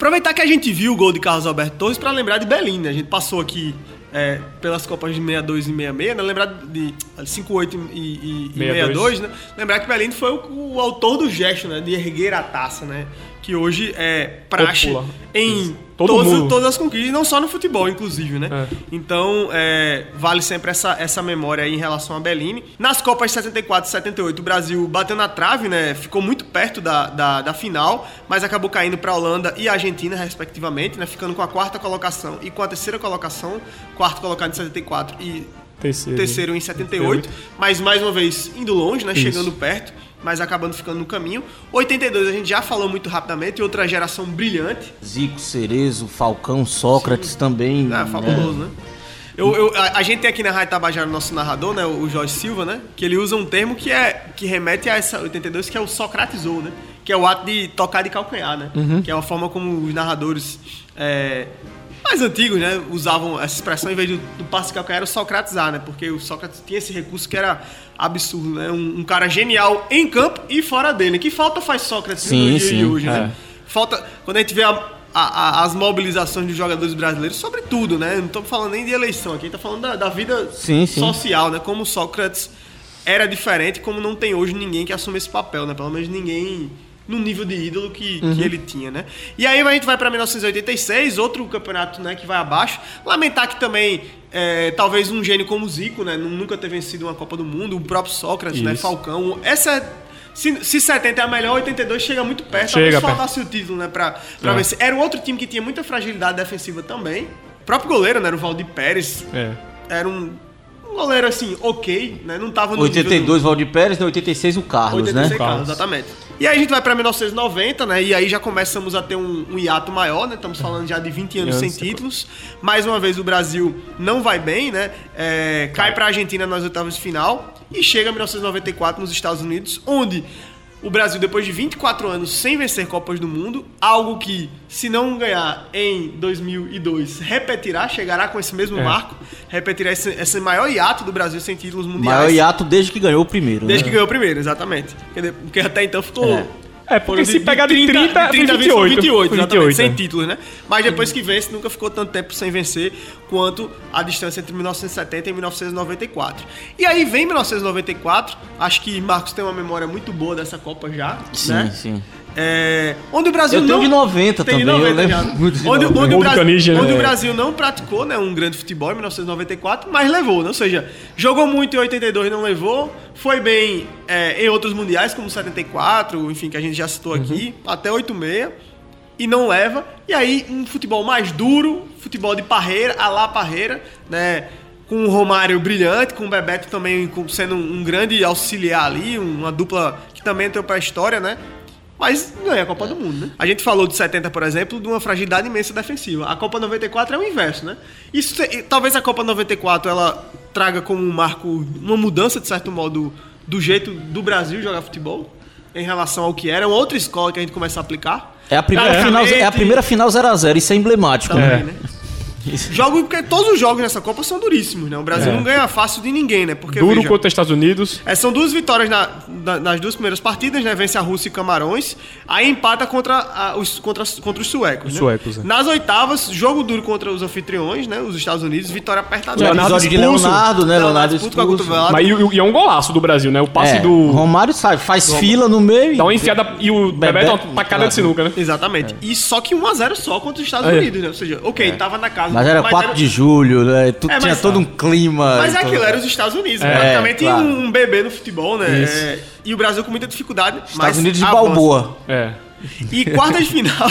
Aproveitar que a gente viu o gol de Carlos Alberto Torres para lembrar de Belém, né? A gente passou aqui é, pelas Copas de 62 e 66, né? Lembrar de 58 e, e, e 62, né? Lembrar que Belém foi o, o, autor do gesto, né? De erguer a taça, né? Que hoje é praxe Popula. em Isso todas, todas as conquistas, não só no futebol, inclusive, né? É. Então, é, vale sempre essa, essa memória aí em relação a Bellini. Nas Copas de 74 e 78, o Brasil bateu na trave, né? Ficou muito perto da, da, da final, mas acabou caindo para a Holanda e a Argentina, respectivamente, né? Ficando com a quarta colocação e com a terceira colocação, quarto colocado em 74 e terceiro, terceiro em 78, 78. mas mais uma vez indo longe, né? Isso. Chegando perto mas acabando ficando no caminho. 82 a gente já falou muito rapidamente, outra geração brilhante. Zico, Cerezo, Falcão, Sócrates Sim. também. É, fabuloso, né? né? Eu, eu, a, a, gente tem aqui na Rádio Tabajara o nosso narrador, né, o Jorge Silva, né, que ele usa um termo que, é, que remete a essa 82, que é o Socratizou, né, que é o ato de tocar de calcanhar, né, uhum. que é uma forma como os narradores é, mais antigos, né, usavam essa expressão em vez do, do passe de calcanhar, era o socratizar, né, porque o Sócrates tinha esse recurso que era absurdo, né? Um, um, cara genial em campo e fora dele. Que falta faz Sócrates sim, no dia sim, de hoje, né? é. né? Falta. Quando a gente vê a, a, a, as mobilizações dos jogadores brasileiros, sobretudo, né? Não estamos falando nem de eleição aqui, a gente tá falando da, da vida sim, social, né? Como Sócrates era diferente, como não tem hoje ninguém que assume esse papel, né? Pelo menos ninguém no nível de ídolo que, uhum. que ele tinha, né? E aí a gente vai para 1986, outro campeonato né, que vai abaixo. Lamentar que também é, talvez um gênio como Zico, né, nunca ter vencido uma Copa do Mundo, o próprio Sócrates, né, Isso. né, Falcão. Essa se, se 70 é a melhor, 82 chega muito perto. Chega talvez faltasse o título, né, para é. vencer. Era um outro time que tinha muita fragilidade defensiva também. O próprio goleiro, né, era o Valdir Pérez. É. Era um um goleiro assim, ok, né? Não tava no 82 do... Valdir Pérez, e 86 o Carlos, 86 né? Carlos, exatamente. E aí a gente vai para 1990, né? E aí já começamos a ter um, um hiato maior, né? Estamos falando já de 20 anos sem títulos. Mais uma vez o Brasil não vai bem, né? É, cai para a Argentina nas oitavas de final e chega em 1994 nos Estados Unidos, onde o Brasil, depois de 24 anos sem vencer Copas do Mundo, algo que, se não ganhar em 2002, repetirá, chegará com esse mesmo é. marco, repetirá esse, esse, maior hiato do Brasil sem títulos mundiais. Maior hiato desde que ganhou o primeiro. Desde né? que ganhou o primeiro, exatamente. Porque até então ficou. É. É, porque se pegar de 30, de 30, 30 28. 28, 28 sem títulos, né? Mas depois que vence, nunca ficou tanto tempo sem vencer quanto a distância entre 1970 e 1994. E aí vem 1994, acho que Marcos tem uma memória muito boa dessa Copa já, sim, né? Sim, é, onde o Brasil eu tenho não. de 90 tem também. De 90 já. Onde, onde, onde, o Brasil, onde o né? Brasil não praticou né, um grande futebol em 1994, mas levou. Né? Ou seja, jogou muito em 82 não levou. Foi bem é, em outros mundiais, como 74, enfim, que a gente já citou uhum. aqui, até 86. E não leva. E aí, um futebol mais duro, futebol de parreira, a lá parreira, né? com o Romário brilhante, com o Bebeto também sendo um grande auxiliar ali, uma dupla que também entrou para a história, né? Mas ganha a Copa do Mundo, né? A gente falou de 70, por exemplo, de uma fragilidade imensa defensiva. A Copa 94 é o inverso, né? Isso, talvez a Copa 94 ela traga como um marco uma mudança, de certo modo, do jeito do Brasil jogar futebol em relação ao que era. É uma outra escola que a gente começa a aplicar. É a primeira, final, é a primeira final 0x0, isso é emblemático, Também, né? né? [LAUGHS] Jogo, porque todos os jogos nessa Copa são duríssimos, né? O Brasil é. não ganha fácil de ninguém, né? Porque, Duro veja, contra os Estados Unidos. É, são duas vitórias na, na, nas duas primeiras partidas, né? Vence a Rússia e Camarões. Aí empata contra, a, os, contra, contra os suecos. Os né? suecos, é. Nas oitavas, jogo duro contra os anfitriões, né? Os Estados Unidos, vitória apertada. Leonardo episódio de Leonardo, né? Leonardo, Leonardo expulso. Mas e, e, é um golaço do Brasil, né? O passe é, do. Romário sabe, faz fila no meio. Dá uma enfiada e o Bebeto dá uma tacada de sinuca, né? Exatamente. É. E só que 1x0 só contra os Estados é. Unidos, né? Ou seja, ok, é. tava na casa. Mas era 4 era... de julho, né? Tu, é, tinha todo um clima. Mas é aquilo, era os Estados Unidos. É, praticamente claro. um bebê no futebol, né? É, e o Brasil com muita dificuldade. Estados Unidos de Balboa. É. E quarta de final,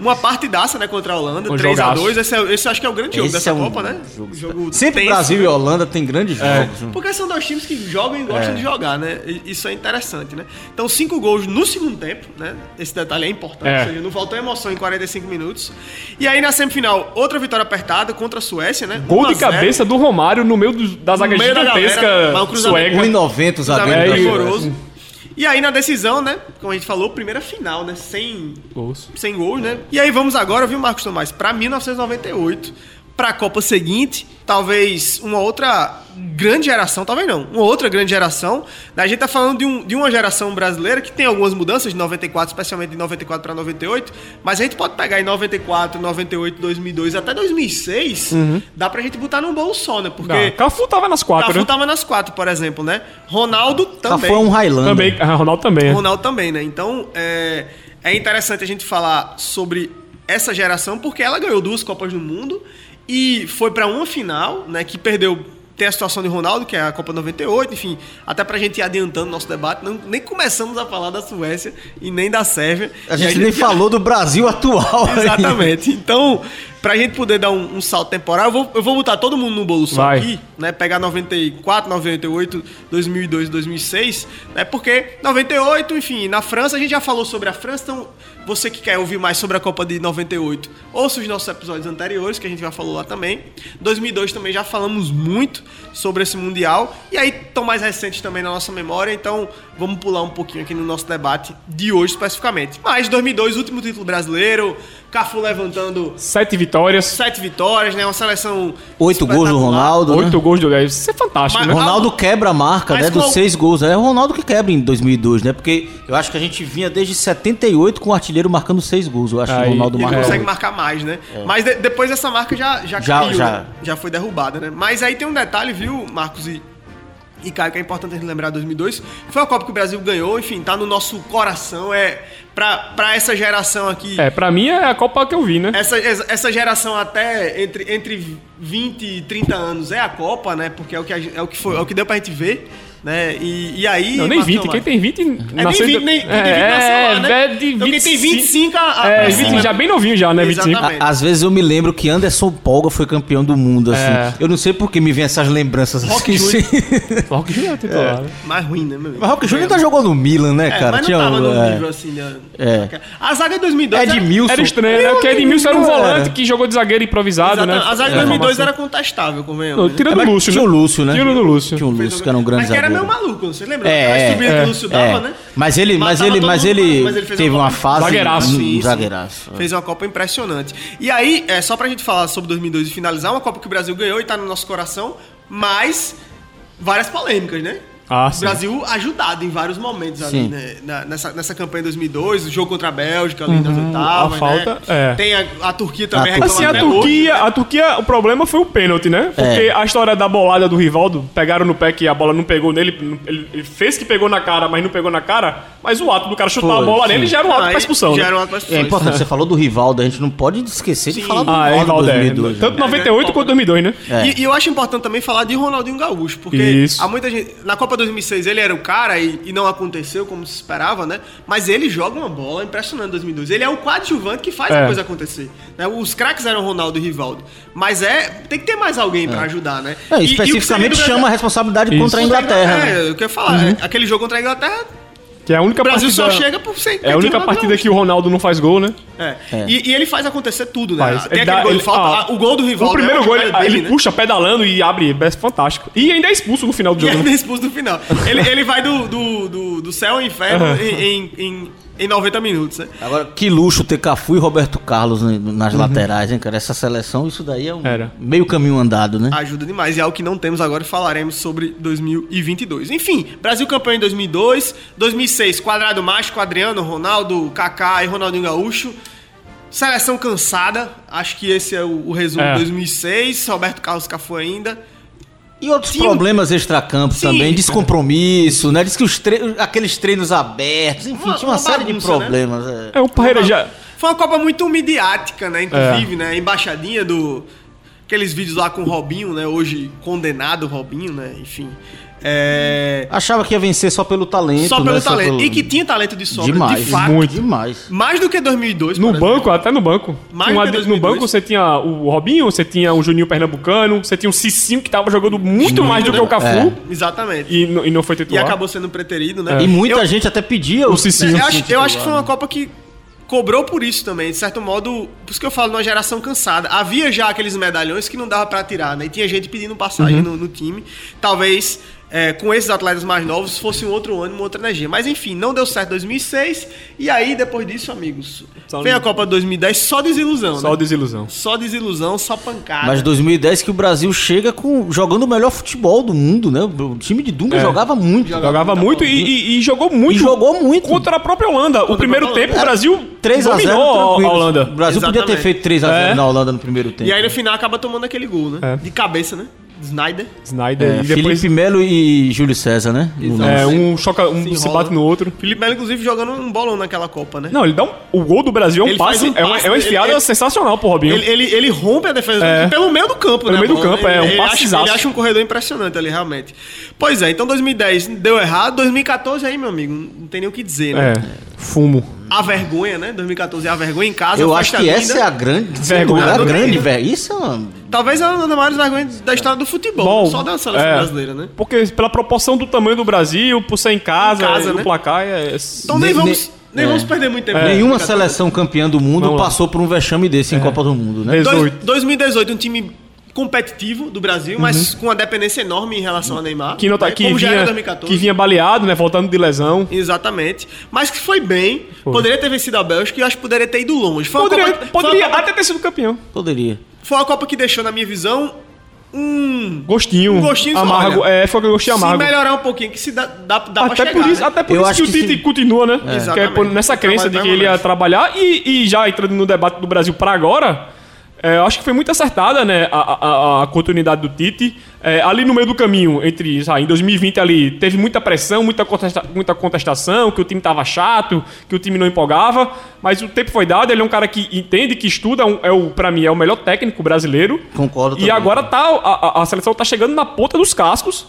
uma partidaça, né, contra a Holanda, 3x2. Esse, é, esse acho que é o grande jogo esse dessa é um Copa, né? Jogo... jogo Sempre tenso, Brasil né? e Holanda tem grandes é. jogos. Né? Porque são dois times que jogam e gostam é. de jogar, né? Isso é interessante, né? Então, cinco gols no segundo tempo, né? Esse detalhe é importante. É. Ou seja, não faltou emoção em 45 minutos. E aí, na semifinal, outra vitória apertada contra a Suécia, né? Gol de cabeça do Romário no meio do, da zaga gigantesca sueca. 1,90 o zagueiro. É, e aí na decisão, né? Como a gente falou, primeira final, né? Sem gols. Sem gols, né? E aí vamos agora, viu, Marcos Tomás? Pra 1998 para a Copa seguinte, talvez uma outra grande geração, talvez não, uma outra grande geração. A gente tá falando de, um, de uma geração brasileira que tem algumas mudanças de 94, especialmente de 94 para 98, mas a gente pode pegar em 94, 98, 2002 até 2006, uhum. dá pra gente botar num bolo só, né? Porque não, Cafu tava nas quatro, Cafu né? tava nas quatro, por exemplo, né? Ronaldo também. Cafu é um Highlander. Também, ah, Ronaldo também. É. Ronaldo também, né? Então, é, é interessante a gente falar sobre essa geração porque ela ganhou duas Copas do Mundo e foi para uma final, né, que perdeu tem a situação de Ronaldo, que é a Copa 98, enfim, até pra gente ir adiantando nosso debate, não, nem começamos a falar da Suécia e nem da Sérvia. A gente, a gente nem já... falou do Brasil atual. [LAUGHS] Exatamente. Aí. Então, pra gente poder dar um, um, salto temporal, eu vou, eu vou botar todo mundo no bolo só Vai. aqui, né? Pegar 94, 98, 2002, 2006, né? Porque 98, enfim, na França, a gente já falou sobre a França, então você que quer ouvir mais sobre a Copa de 98, ouça os nossos episódios anteriores, que a gente já falou lá também. 2002 também já falamos muito sobre esse Mundial. E aí estão mais recentes também na nossa memória, então vamos pular um pouquinho aqui no nosso debate de hoje especificamente. Mas 2002, último título brasileiro, Cafu levantando. Sete vitórias. Sete vitórias, né? Uma seleção. Oito gols do Ronaldo. Né? Oito né? gols do Gaio. Isso é fantástico, mas, né? Ronaldo quebra a marca, né? Dos seis gols. É o Ronaldo que quebra em 2002, né? Porque eu acho que a gente vinha desde 78 com o artilheiro marcando seis gols. Eu acho Aí, que o Ronaldo marca. consegue marcar mais, né? É. Mas de, depois essa marca já, já, já caiu, já. Né? já foi derrubada, né? Mas aí tem um detalhe, viu, Marcos e e Caio, que é importante a gente lembrar 2002, foi a Copa que o Brasil ganhou, enfim, tá no nosso coração, é pra, pra essa geração aqui. É, pra mim é a Copa que eu vi, né? Essa, essa geração até entre, entre 20 e 30 anos é a Copa, né? Porque é o que, é o que, foi, é o que deu pra gente ver. Né? E, e aí. Não, nem 20. Quem tem 20. É, nasceu nem 20, nem, é, 20 é, lá, né? É, de 20, então quem tem 25 a. a é, 20, já bem novinho já, né? 25. A, às vezes eu me lembro que Anderson Polga foi campeão do mundo, assim. É. Eu não sei por que me vem essas lembranças. Rock Júnior. [LAUGHS] Rock Júnior é titular. É. Mais ruim, né, meu Mas Rock Júnior ainda jogou no Milan, né, cara? Mas não Tinha, tava no nível assim, né? É. A zaga de 2002. Edmilson. Era estranho, né? Porque Edmilson era um volante que jogou de zagueiro improvisado, né? A zaga de 2002 era contestável, convenhamos. Tirando o Lúcio, né? Tinha o Lúcio, né? Tirando o Lúcio. Tinha o Lúcio, que era um grande zagueiro. Meio maluco, você lembra? É, a é, que o Lúcio dava, né? Mas ele, mas ele, mas ele, mas ele teve uma, uma fase zagueiraço. Um zagueiraço. Fez uma Copa impressionante. E aí, é só pra gente falar sobre 2002 e finalizar, uma Copa que o Brasil ganhou e tá no nosso coração, mas várias polêmicas, né? Ah, o Brasil ajudado em vários momentos ali, né? nessa, nessa campanha de 2002, o jogo contra a Bélgica ali uhum, nas oitavas, a falta, né? é. Tem a, a, Turquia também a assim, a Turquia, hoje, né? a Turquia, o problema foi o pênalti, né? Porque é. a história da bolada do Rivaldo, pegaram no pé que a bola não pegou nele, ele fez que pegou na cara, mas não pegou na cara, mas o ato do cara chutar foi, a bola sim. nele já era um ato ah, pra expulsão. Já né? era um ato pra expulsão. É importante, você falou do Rivaldo, a gente não pode esquecer sim. de falar do ah, Rivaldo, 2002. É. Tanto 98 quanto 2002, né? E, e, eu acho importante também falar de Ronaldinho Gaúcho, porque Isso. há muita gente, na Copa 2006 ele era o cara e, e, não aconteceu como se esperava, né? Mas ele joga uma bola impressionante em 2002. Ele é o coadjuvante que faz é. a coisa acontecer. Né? Os craques eram Ronaldo e Rivaldo. Mas é tem que ter mais alguém é. para ajudar, né? É, e, especificamente e chama a responsabilidade Isso. contra a Inglaterra. Né? É, eu quero falar. Uhum. Aquele jogo contra a Inglaterra que é a única o Brasil partida... só chega por ser. É a única partida que o Ronaldo não faz gol, né? É. é. E, e, ele faz acontecer tudo, né? Faz. Tem ele aquele dá, gol, ele, falta, ah, o gol do rival. O primeiro gol, ele, dele, ele né? puxa pedalando e abre, é fantástico. E ainda é expulso no final do jogo. E ainda é expulso no final. ele, ele vai do, do, do, do céu ao inferno uhum. em, em, em em 90 minutos, né? Agora, que luxo ter Cafu e Roberto Carlos nas uhum. laterais, hein, cara? Essa seleção, isso daí é um Era. meio caminho andado, né? Ajuda demais. E é algo que não temos agora e falaremos sobre 2022. Enfim, Brasil campeão em 2002, 2006, quadrado mágico, Adriano, Ronaldo, Kaká e Ronaldinho Gaúcho. Seleção cansada, acho que esse é o, o resumo é. de 2006. Roberto Carlos Cafu ainda. E outros Tinha... problemas extracampos também, descompromisso, né? Diz que os tre... aqueles treinos abertos, enfim, uma, tinha uma, uma série bagunça, de né? problemas. Né? É, o Parreira já. Foi uma Copa muito midiática, né? Inclusive, é. né? Embaixadinha do. Aqueles vídeos lá com o Robinho, né? Hoje condenado Robinho, né? Enfim. É... Achava que ia vencer só pelo talento. Só pelo né? talento. Só pelo... E que tinha talento de sobra, demais, de fato. Muito demais. Mais do que 2002, No banco, até no banco. Mais do que 2002. No banco você tinha o Robinho, você tinha o Juninho Pernambucano, você tinha o Cicinho que tava jogando muito mais do que o Cafu. É. Exatamente. E, e, não foi titular. E acabou sendo preterido, né? É. E muita eu, gente até pedia o Cicinho. Eu acho, eu acho que foi uma Copa que cobrou por isso também, de certo modo, por isso que eu falo numa geração cansada. Havia já aqueles medalhões que não dava para tirar, né? E tinha gente pedindo passagem uhum. no, no, time. Talvez é, com esses atletas mais novos fosse um outro ano, uma outra energia. Mas enfim, não deu certo em 2006. E aí, depois disso, amigos, só vem a Copa de 2010 só desilusão. Só né? desilusão. Só desilusão, só pancada. Mas 2010 que o Brasil chega com jogando o melhor futebol do mundo, né? O time de Dunga é. jogava muito. Jogava, jogava muito e, e, e, jogou muito. E jogou muito. Contra a própria Holanda. Contra o primeiro tempo, o Brasil 3 a 0 a Holanda. O Brasil Exatamente. podia ter feito 3 a 0 é. na Holanda no primeiro tempo. E aí no final acaba tomando aquele gol, né? É. De cabeça, né? Snyder. Snyder. É, e depois... Felipe Melo e Júlio César, né? É, um choca, um se, se bate no outro. Felipe Melo, inclusive, jogando um bolão naquela Copa, né? Não, ele dá um. O gol do Brasil é um, passe, um passe, é uma, é uma enfiada ele, sensacional pro Robinho. Ele, ele, ele rompe a defesa é. pelo meio do campo, pelo né? Pelo meio do campo, é, um passe ele, ele acha um corredor impressionante ali, realmente. Pois é, então 2010 deu errado, 2014 aí, meu amigo, não tem nem o que dizer, né? É, fumo. A vergonha, né? 2014 é a vergonha em casa. Eu acho que linda. essa é a grande vergonha. A grande vergonha. Isso é uma... Talvez é uma das maiores vergonhas da história do futebol, Bom, só da seleção é, brasileira, né? Porque pela proporção do tamanho do Brasil, por ser em casa, em casa né? placar é... Então nem vamos... Nem é. vamos perder muito tempo. É. Nenhuma seleção campeã do mundo passou por um vexame desse em é. Copa do Mundo, né? 18. 2018, um time competitivo do Brasil, mas uhum. com uma dependência enorme em relação a Neymar. Que, não tá, né? que, vinha, que vinha baleado, né? Voltando de lesão. Exatamente. Mas que foi bem. Foi. Poderia ter vencido a Bélgica e eu acho que poderia ter ido longe. Foi poderia Copa, poderia Copa, até ter sido campeão. Poderia. Foi uma Copa que deixou, na minha visão, um gostinho, um gostinho amargo. Olha, é, foi um gostinho amargo. Se melhorar um pouquinho, que se dá, dá, dá até pra chegar, por isso, né? Até por eu isso que o Tite se... continua, né? É. Que é nessa crença de que ele ia trabalhar e, e já entrando no debate do Brasil para agora é, eu acho que foi muito acertada né, a, a, a continuidade do Tite. É, ali no meio do caminho, entre ah, em 2020 ali, teve muita pressão, muita, contesta, muita contestação, que o time estava chato, que o time não empolgava, mas o tempo foi dado, ele é um cara que entende, que estuda, é o para mim é o melhor técnico brasileiro. Concordo. E também. agora tá, a, a seleção está chegando na ponta dos cascos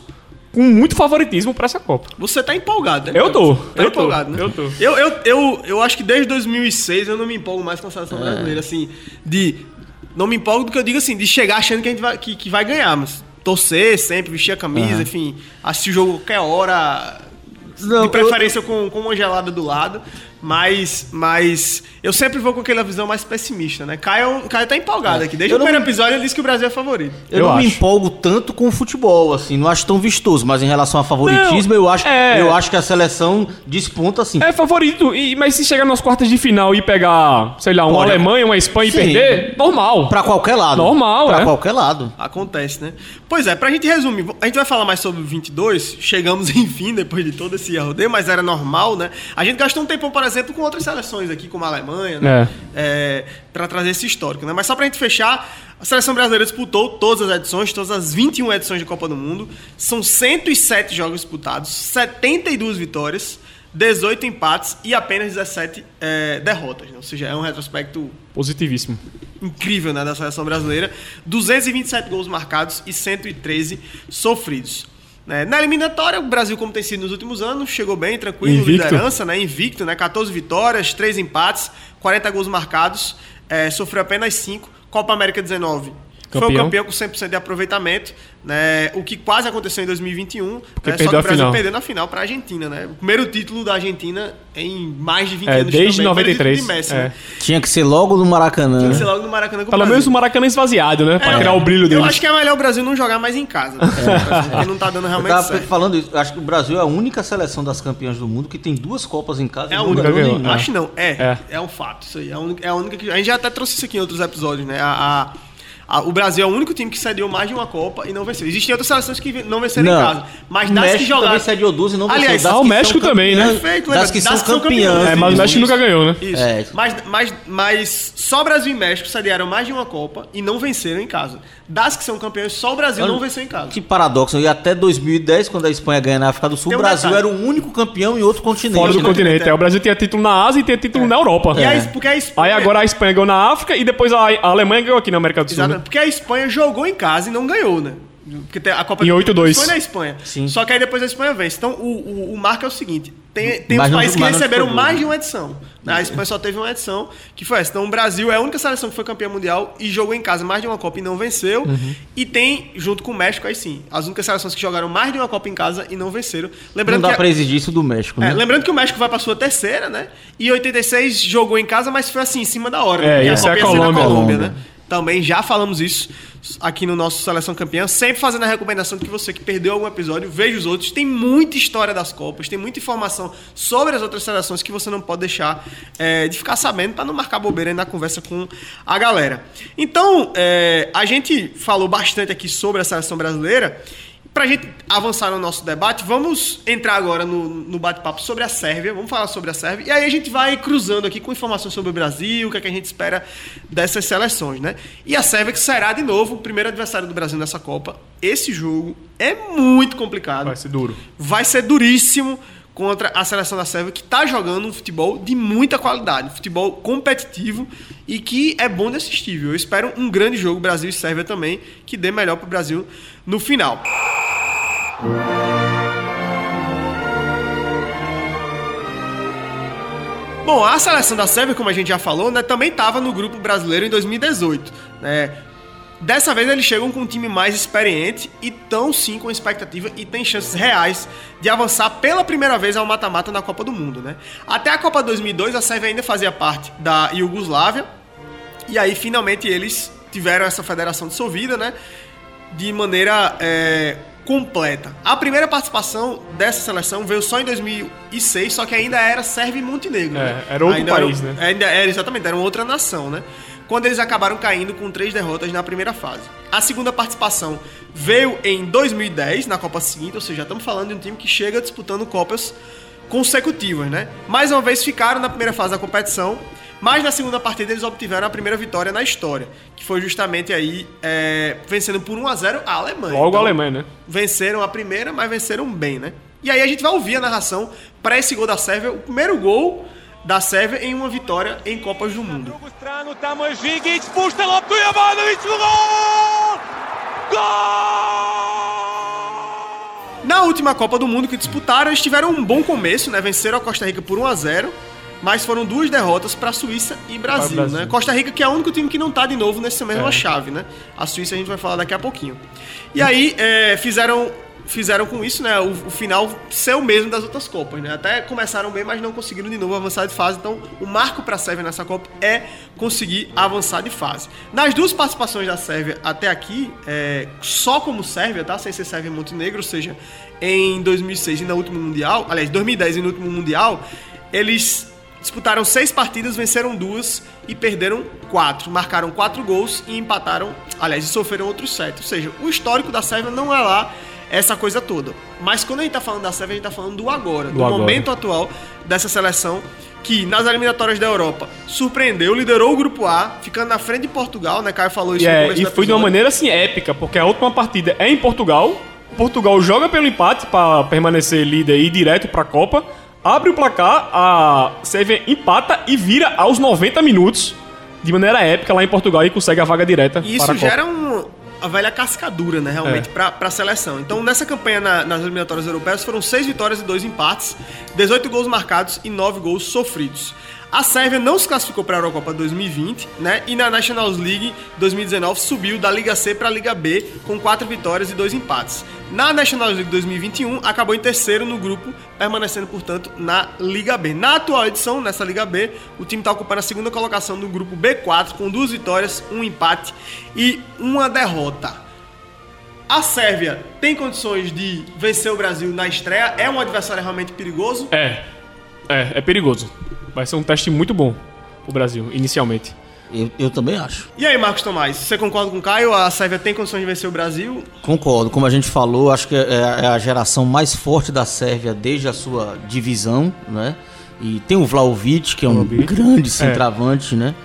com muito favoritismo para essa Copa. Você tá empolgado, né? Eu tô. Tá eu empolgado, tô, né? Eu tô. Eu, eu, eu, eu acho que desde 2006 eu não me empolgo mais com a seleção é. brasileira, assim, de não me empolgo do que eu digo assim, de chegar achando que a gente vai, que, que vai ganhar, mas torcer sempre, vestir a camisa, uhum. enfim, assistir o jogo qualquer hora, não, de preferência eu... com, com uma gelada do lado. Mas, mas eu sempre vou com aquela visão mais pessimista, né? Caio, Caio tá empolgado é. aqui. Desde eu o primeiro não... episódio ele disse que o Brasil é favorito. Eu, eu não acho. me empolgo tanto com o futebol, assim, não acho tão vistoso, mas em relação a favoritismo, não, eu, acho, é... eu acho que a seleção desponta assim. É favorito, e, mas se chegar nas quartas de final e pegar, sei lá, uma Pode... Alemanha, uma Espanha Sim. e perder, normal. Pra qualquer lado. Normal, pra é. qualquer lado. Acontece, né? Pois é, pra gente resumir, a gente vai falar mais sobre o 22, chegamos [LAUGHS] enfim, depois de todo esse rodeio, mas era normal, né? A gente gastou um tempo, por exemplo, com outras seleções aqui, como a Alemanha, né? é. é, para trazer esse histórico. Né? Mas só para a gente fechar, a seleção brasileira disputou todas as edições, todas as 21 edições de Copa do Mundo. São 107 jogos disputados, 72 vitórias, 18 empates e apenas 17 é, derrotas. Né? Ou seja, é um retrospecto positivíssimo. Incrível né, da seleção brasileira. 227 gols marcados e 113 sofridos. É, na eliminatória, o Brasil, como tem sido nos últimos anos, chegou bem, tranquilo, invicto. liderança, né? Invicto, né? 14 vitórias, 3 empates, 40 gols marcados, é, sofreu apenas 5. Copa América 19. Campeão. Foi o campeão com 100% de aproveitamento, né? O que quase aconteceu em 2021. Porque né? Só que o Brasil perdeu na final para a Argentina, né? O primeiro título da Argentina em mais de 20 é, anos desde também, 93. De Messi, é. né? Tinha que ser logo no Maracanã. Tinha que ser logo no Maracanã com Pelo menos o Maracanã esvaziado, né? Pra é, criar o brilho dele. Eu acho que é melhor o Brasil não jogar mais em casa. Né? É. Porque não tá dando realmente eu certo. falando isso, acho que o Brasil é a única seleção das campeãs do mundo que tem duas Copas em casa. É a única. Acho não, é, é. É um fato isso aí. É a única, é a única que... A gente já até trouxe isso aqui em outros episódios, né? a, a o Brasil é o único time que cedeu mais de uma Copa e não venceu. Existem outras seleções que não venceram não. em casa. Mas das México que jogaram. também cedeu duas e não venceu. Aliás, ah, o México também, né? Perfeito, das que das são campeãs. É, mas o México nunca ganhou, né? Isso. É. Mas, mas, mas só Brasil e México cederam mais de uma Copa e não venceram em casa. Das que são campeões, só o Brasil Olha, não venceu em casa. Que paradoxo. E até 2010, quando a Espanha ganha na África do Sul, o Brasil detalhe. era o único campeão em outro continente. Fora do né? continente. É. O Brasil tinha título na Ásia e tinha título é. na Europa. E é. porque a Espanha... Aí agora a Espanha ganhou na África e depois a, Alemanha ganhou aqui na América do Sul. Exatamente. Né? Porque a Espanha jogou em casa e não ganhou, né? Porque a Copa em 8-2. foi na Espanha. Sim. Só que aí depois a Espanha vence. Então o, o, o marco é o seguinte: tem, tem os países que receberam mais de uma edição. Né? A Espanha só teve uma edição, que foi essa. Então o Brasil é a única seleção que foi campeã mundial e jogou em casa mais de uma Copa e não venceu. Uhum. E tem, junto com o México, aí sim, as únicas seleções que jogaram mais de uma Copa em casa e não venceram. Lembrando não dá que, pra exigir isso do México, é, né? É, lembrando que o México vai pra sua terceira, né? E 86 jogou em casa, mas foi assim, em cima da hora. É, né? essa é a Colômbia. Colômbia, né? Também já falamos isso aqui no nosso Seleção Campeã, sempre fazendo a recomendação de que você que perdeu algum episódio, veja os outros. Tem muita história das Copas, tem muita informação sobre as outras seleções que você não pode deixar é, de ficar sabendo para não marcar bobeira na conversa com a galera. Então, é, a gente falou bastante aqui sobre a seleção brasileira para a gente avançar no nosso debate, vamos entrar agora no, no bate-papo sobre a Sérvia. Vamos falar sobre a Sérvia. E aí a gente vai cruzando aqui com informações sobre o Brasil, o que, é que a gente espera dessas seleções, né? E a Sérvia, que será de novo o primeiro adversário do Brasil nessa Copa. Esse jogo é muito complicado. Vai ser duro. Vai ser duríssimo contra a seleção da Sérvia, que está jogando um futebol de muita qualidade, um futebol competitivo e que é bom de assistir. Eu espero um grande jogo Brasil e Sérvia também, que dê melhor para o Brasil no final. Bom, a seleção da Sérvia, como a gente já falou, né, também estava no grupo brasileiro em 2018. Né? Dessa vez eles chegam com um time mais experiente e tão sim com expectativa e tem chances reais de avançar pela primeira vez ao mata-mata na Copa do Mundo, né? Até a Copa 2002 a Sérvia ainda fazia parte da Iugoslávia e aí finalmente eles tiveram essa federação dissolvida, né? De maneira é, completa. A primeira participação dessa seleção veio só em 2006, só que ainda era Sérvia e Montenegro. É, né? era outro ainda país, era, né? Ainda era, exatamente, era outra nação, né? Quando eles acabaram caindo com três derrotas na primeira fase. A segunda participação veio em 2010, na Copa seguinte, ou seja, estamos falando de um time que chega disputando Copas consecutivas, né? Mais uma vez ficaram na primeira fase da competição mas na segunda partida eles obtiveram a primeira vitória na história, que foi justamente aí é, vencendo por 1 a 0 a Alemanha. Logo então, a Alemanha, né? Venceram a primeira, mas venceram bem, né? E aí a gente vai ouvir a narração para esse gol da Sérvia, o primeiro gol da Sérvia em uma vitória em Copas do Mundo. Na última Copa do Mundo que disputaram, eles tiveram um bom começo, né? Venceram a Costa Rica por 1 a 0 mas foram duas derrotas para Suíça e Brasil, Brasil, né? Costa Rica que é o único time que não tá de novo nessa mesma é. chave, né? A Suíça a gente vai falar daqui a pouquinho. E aí é, fizeram fizeram com isso, né, o, o, final ser o mesmo das outras copas, né? Até começaram bem, mas não conseguiram de novo avançar de fase. Então, o marco para a Sérvia nessa Copa é conseguir avançar de fase. Nas duas participações da Sérvia até aqui, é, só como Sérvia, tá? Sem ser Sérvia e Montenegro, ou seja, em 2006 e no último mundial, aliás, 2010 e no último mundial, eles Disputaram seis partidas, venceram duas e perderam quatro. Marcaram quatro gols e empataram, aliás, e sofreram outros sete. Ou seja, o histórico da Sérvia não é lá essa coisa toda. Mas quando a gente tá falando da Sérvia, a gente tá falando do agora, do, do agora. momento atual dessa seleção que nas eliminatórias da Europa surpreendeu, liderou o grupo A, ficando na frente de Portugal, né? Caio falou isso yeah, no começo E foi de uma maneira assim épica, porque a última partida é em Portugal. Portugal joga pelo empate para permanecer líder e ir direto para a Copa abre o placar, a Sérvia empata e vira aos 90 minutos de maneira épica lá em Portugal e consegue a vaga direta. E isso gera um, a velha cascadura, né, realmente, é. para a seleção. Então, nessa campanha na, nas eliminatórias europeias, foram seis vitórias e dois empates, 18 gols marcados e 9 gols sofridos. A Sérvia não se classificou para a Eurocopa 2020, né? E na National League 2019 subiu da Liga C para a Liga B com quatro vitórias e dois empates. Na National League 2021 acabou em terceiro no grupo, permanecendo portanto na Liga B. Na atual edição, nessa Liga B, o time está ocupando a segunda colocação do grupo B4 com duas vitórias, um empate e uma derrota. A Sérvia tem condições de vencer o Brasil na estreia? É um adversário realmente perigoso? É, é, é perigoso. Vai ser um teste muito bom o Brasil, inicialmente. Eu, eu, também acho. E aí, Marcos Tomás, você concorda com o Caio? A Sérvia tem condições de vencer o Brasil? Concordo. Como a gente falou, acho que é, é a geração mais forte da Sérvia desde a sua divisão, né? E tem o Vlaovic, que é um Vlaovic. grande é. centroavante, é. né?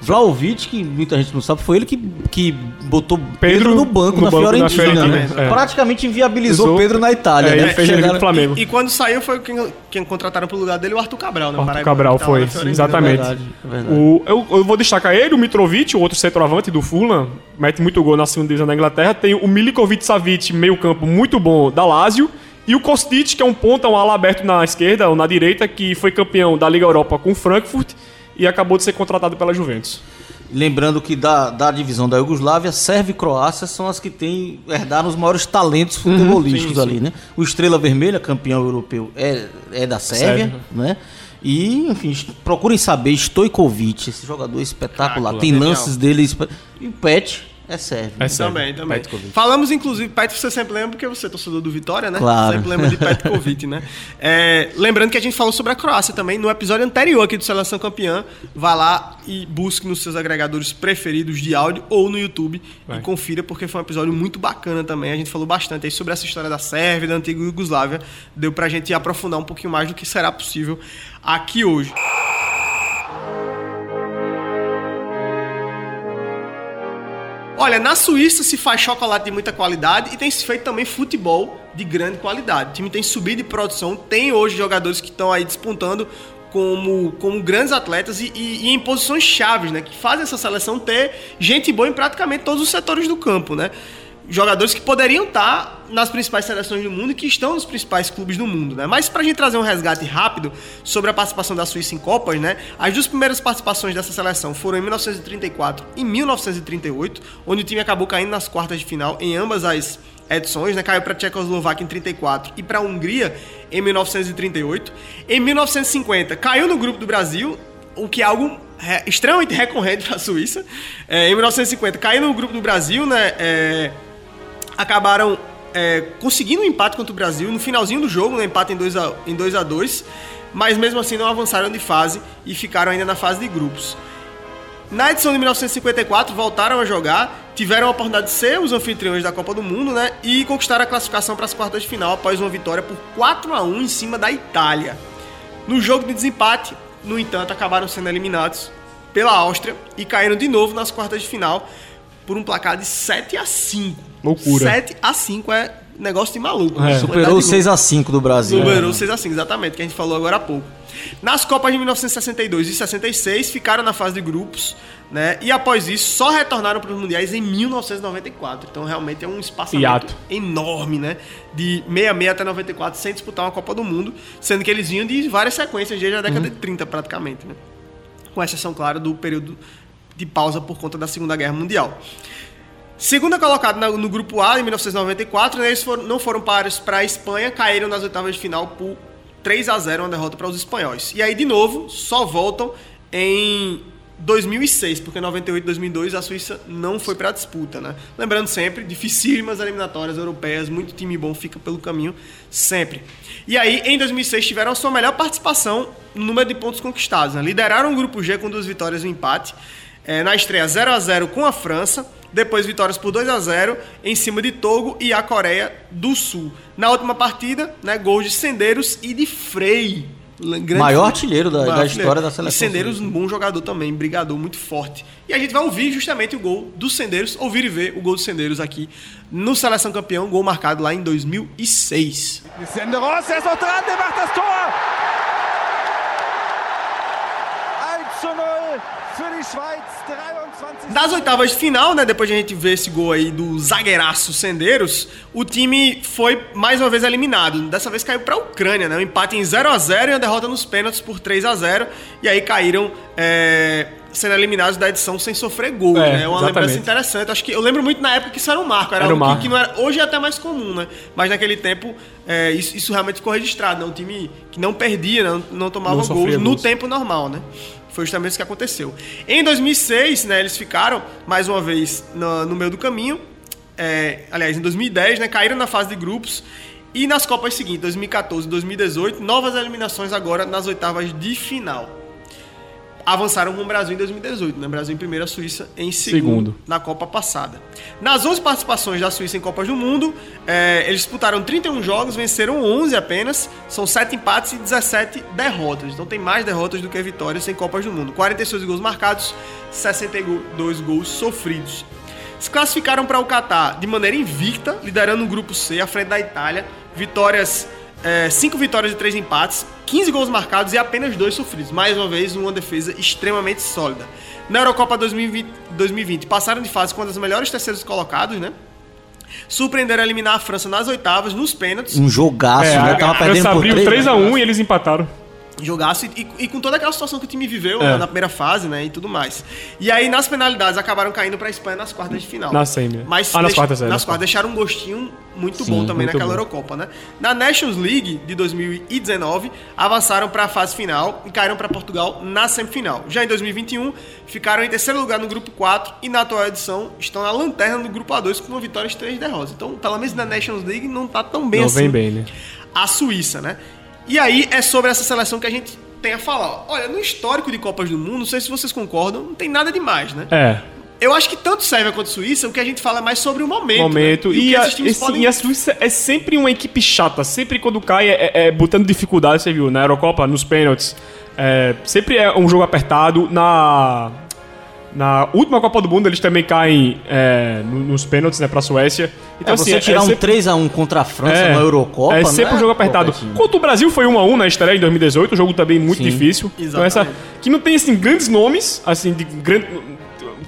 Vlaovic, que muita gente não sabe, foi ele que, que botou Pedro, Pedro no banco, no na, banco Fiorentina, né? É. Praticamente inviabilizou Usou, Pedro na Itália. É, né? fez Chegaram... Flamengo. E, e, quando saiu foi quem, quem contrataram pro lugar dele o Arthur Cabral, né? O Arthur Cabral foi, exatamente. É verdade, é verdade. O, eu, eu, vou destacar ele, o Mitrovic, o outro centroavante do Fulham, mete muito gol na segunda divisão da Inglaterra. Tem o Milikovic Savic, meio campo muito bom da Lazio. E o Kostic, que é um ponta, um ala aberto na esquerda ou na direita, que foi campeão da Liga Europa com o Frankfurt e acabou de ser contratado pela Juventus. Lembrando que da, da divisão da Iugoslávia, Sérvia e Croácia são as que têm herdaram os maiores talentos uhum, futebolísticos uhum, sim, ali, sim. né? O Estrela Vermelha, campeão europeu, é, é da Sérvia, Sérvia. né? E, enfim, procurem saber, Stojkovic, esse jogador espetacular. Tem lances dele. E o Pet, é sérvio. É sérvio. Também, também. Petkovic. Falamos, inclusive, Pet você sempre lembra, porque você é torcedor do Vitória, né? Claro. Sempre lembra de Petkovic, né? [LAUGHS] É, lembrando que a gente falou sobre a Croácia também no episódio anterior aqui do Seleção Campeã. Vá lá e busque nos seus agregadores preferidos de áudio ou no YouTube Vai. e confira, porque foi um episódio muito bacana também. A gente falou bastante aí sobre essa história da Sérvia, da antiga Iugoslávia. Deu pra gente aprofundar um pouquinho mais do que será possível aqui hoje. Olha, na Suíça se faz chocolate de muita qualidade e tem se feito também futebol de grande qualidade. O time tem subido de produção, tem hoje jogadores que estão aí despontando como, como grandes atletas e, e, e, em posições chaves, né? Que fazem essa seleção ter gente boa em praticamente todos os setores do campo, né? Jogadores que poderiam estar nas principais seleções do mundo e que estão nos principais clubes do mundo, né? Mas para a gente trazer um resgate rápido sobre a participação da Suíça em Copas, né? As duas primeiras participações dessa seleção foram em 1934 e 1938, onde o time acabou caindo nas quartas de final em ambas as edições, né? Caiu para a Tchecoslováquia em 34 e para a Hungria em 1938. Em 1950 caiu no grupo do Brasil, o que é algo é, extremamente recorrente para a Suíça. É, em 1950 caiu no grupo do Brasil, né? É, acabaram é, conseguindo um empate contra o Brasil no finalzinho do jogo, né, empate em 2 a, em 2 a 2 mas mesmo assim não avançaram de fase e ficaram ainda na fase de grupos. Na edição de 1954 voltaram a jogar, tiveram a oportunidade de ser os anfitriões da Copa do Mundo, né, e conquistaram a classificação para as quartas de final após uma vitória por 4 a 1 em cima da Itália. No jogo de desempate, no entanto, acabaram sendo eliminados pela Áustria e caíram de novo nas quartas de final por um placar de 7 a 5. Loucura. 7 a 5 é negócio de maluco. É. Superou o 6 a 5 do Brasil. Superou o 6 a 5, exatamente, que a gente falou agora há pouco. Nas Copas de 1962 e 66 ficaram na fase de grupos, né? E após isso só retornaram para os mundiais em 1994. Então realmente é um espaçamento enorme, né? De 66 até 94 sem disputar uma Copa do Mundo, sendo que eles vinham de várias sequências desde a década uhum. de 30 praticamente, né? Com exceção, claro, do período de pausa por conta da Segunda Guerra Mundial. Segunda colocada no grupo A em 1994, né, eles foram, não foram para a Espanha, caíram nas oitavas de final por 3 a 0 uma derrota para os espanhóis. E aí, de novo, só voltam em 2006, porque em 98 e 2002 a Suíça não foi para a disputa, né? Lembrando sempre, dificílimas eliminatórias europeias, muito time bom fica pelo caminho sempre. E aí, em 2006, tiveram a sua melhor participação no número de pontos conquistados. Né? Lideraram o grupo G com duas vitórias e um empate. É, na estreia 0 a 0 com a França depois vitórias por 2 a 0 em cima de Togo e a Coreia do Sul. Na última partida, né, gols de Sendeiros e de Frei. Grande maior artilheiro da, da história da seleção. E Sendeiros, um bom jogador também, brigador muito forte. E a gente vai ouvir justamente o gol do Sendeiros, ouvir e ver o gol do Sendeiros aqui no Seleção Campeão, gol marcado lá em 2006. Senderos, er ist noch dran, der macht das Tor! Das oitavas de final, né, depois de a gente ver esse gol aí do zagueiraço Sendeiros, o time foi mais uma vez eliminado. Dessa vez caiu para a Ucrânia, né? Um empate em 0 a 0 e uma derrota nos pênaltis por 3 a 0 E aí caíram é, sendo eliminados da edição sem sofrer gol, é, né? É uma exatamente. lembrança interessante. Acho que eu lembro muito na época que isso era um marco, era, era um marco. Que, não era, hoje é até mais comum, né? Mas naquele tempo é, isso, isso, realmente ficou registrado, né? Um time que não perdia, não, não tomava não gols no tempo normal, né? Foi justamente isso que aconteceu. Em 2006, né, eles ficaram mais uma vez no, no meio do caminho. É, aliás, em 2010, né, caíram na fase de grupos. E nas Copas seguintes, 2014 e 2018, novas eliminações agora nas oitavas de final avançaram com o Brasil em 2018, né? Brasil em primeira, Suíça em segundo, segundo, na Copa passada. Nas 11 participações da Suíça em Copas do Mundo, é, eles disputaram 31 jogos, venceram 11 apenas, são 7 empates e 17 derrotas. Então tem mais derrotas do que vitórias em Copas do Mundo. 46 gols marcados, 62 gols sofridos. Se classificaram para o Catar de maneira invicta, liderando o grupo C à frente da Itália. Vitórias é, cinco vitórias e três empates, 15 gols marcados e apenas dois sofridos. Mais uma vez, uma defesa extremamente sólida. Na Eurocopa 2020, 2020 passaram de fase com uma das melhores terceiros colocados, né? Surpreenderam a eliminar a França nas oitavas, nos pênaltis. Um jogaço, é, né? Tava perdendo por 3 a 1 e eles empataram jogasse e, e, com toda aquela situação que o time viveu é. na primeira fase, né, e tudo mais. E aí nas penalidades acabaram caindo para a Espanha nas quartas de final. Na semi. Mas ah, nas quartas, é, nas quartas deixaram um gostinho muito Sim, bom também muito naquela bom. Eurocopa, né? Na Nations League de 2019 avançaram para a fase final e caíram para Portugal na semifinal. Já em 2021 ficaram em terceiro lugar no grupo 4 e na atual edição estão na lanterna do grupo A2 com uma vitória e três derrotas. Então, pelo menos na Nations League não tá tão bem não assim. Vem bem, né? A Suíça, né? E aí é sobre essa seleção que a gente tem a falar. Olha, no histórico de Copas do Mundo, não sei se vocês concordam, não tem nada demais, né? É. Eu acho que tanto Sérvia quanto Suíça, o que a gente fala é mais sobre o momento. Momento. Né? E, e, a, esse, podem... e, a, Suíça é sempre uma equipe chata. Sempre quando cai é, é, é botando dificuldade, você viu, na Eurocopa, nos pênaltis. É, sempre é um jogo apertado. Na na última Copa do Mundo, eles também caem é, nos pênaltis, né, pra Suécia. Então, é, assim, você é tirar é sempre... um 3x1 contra a França é, na Eurocopa, É sempre um jogo apertado. Quanto o Brasil foi 1x1 na estreia em 2018, um jogo também muito Sim, difícil. Exatamente. Então, essa, que não tem, assim, grandes nomes, assim, de grande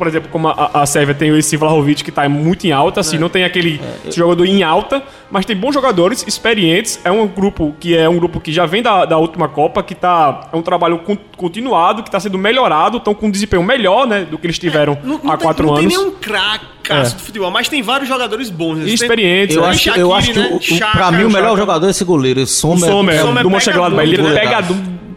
por exemplo, como a, a Sérvia tem esse Vlahovic que está muito em alta, assim, é. não tem aquele é. jogador em alta, mas tem bons jogadores, experientes. É um grupo que é um grupo que já vem da, da última Copa, que tá. É um trabalho continuado, que está sendo melhorado, estão com um desempenho melhor, né, do que eles tiveram é, não, não há tem, quatro não anos. Não tem nenhum craque é. do futebol, mas tem vários jogadores bons. Né? Experientes. Eu, acho, Shaqiri, eu acho que, né? o, o, pra mim, o melhor jogador é esse goleiro. Sommer, o Sommer, Sommer do Mönchengladbach. Ele pega, pega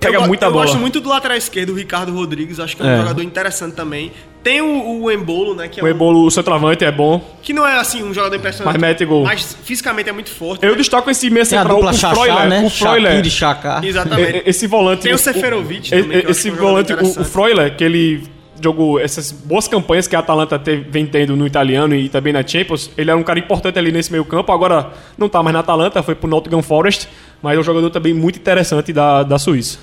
eu, muita eu bola. Eu gosto muito do lateral esquerdo, o Ricardo Rodrigues. Acho que é um é. jogador interessante também. Tem o, o Embolo, né? Que é o Embolo, o centroavante, é bom. Que não é, assim, um jogador impressionante. Mas mete gol. Mas fisicamente é muito forte. Eu né? destaco esse meia central, o Freuler. Né? O Freuler. de Exatamente. Esse volante... Tem o Seferovic também, Esse volante, o, o Freuler, que ele jogou essas boas campanhas que a Atalanta teve, vem tendo no italiano e também na Champions, ele era um cara importante ali nesse meio campo, agora não tá mais na Atalanta, foi pro Nottingham Forest, mas é um jogador também muito interessante da, da Suíça.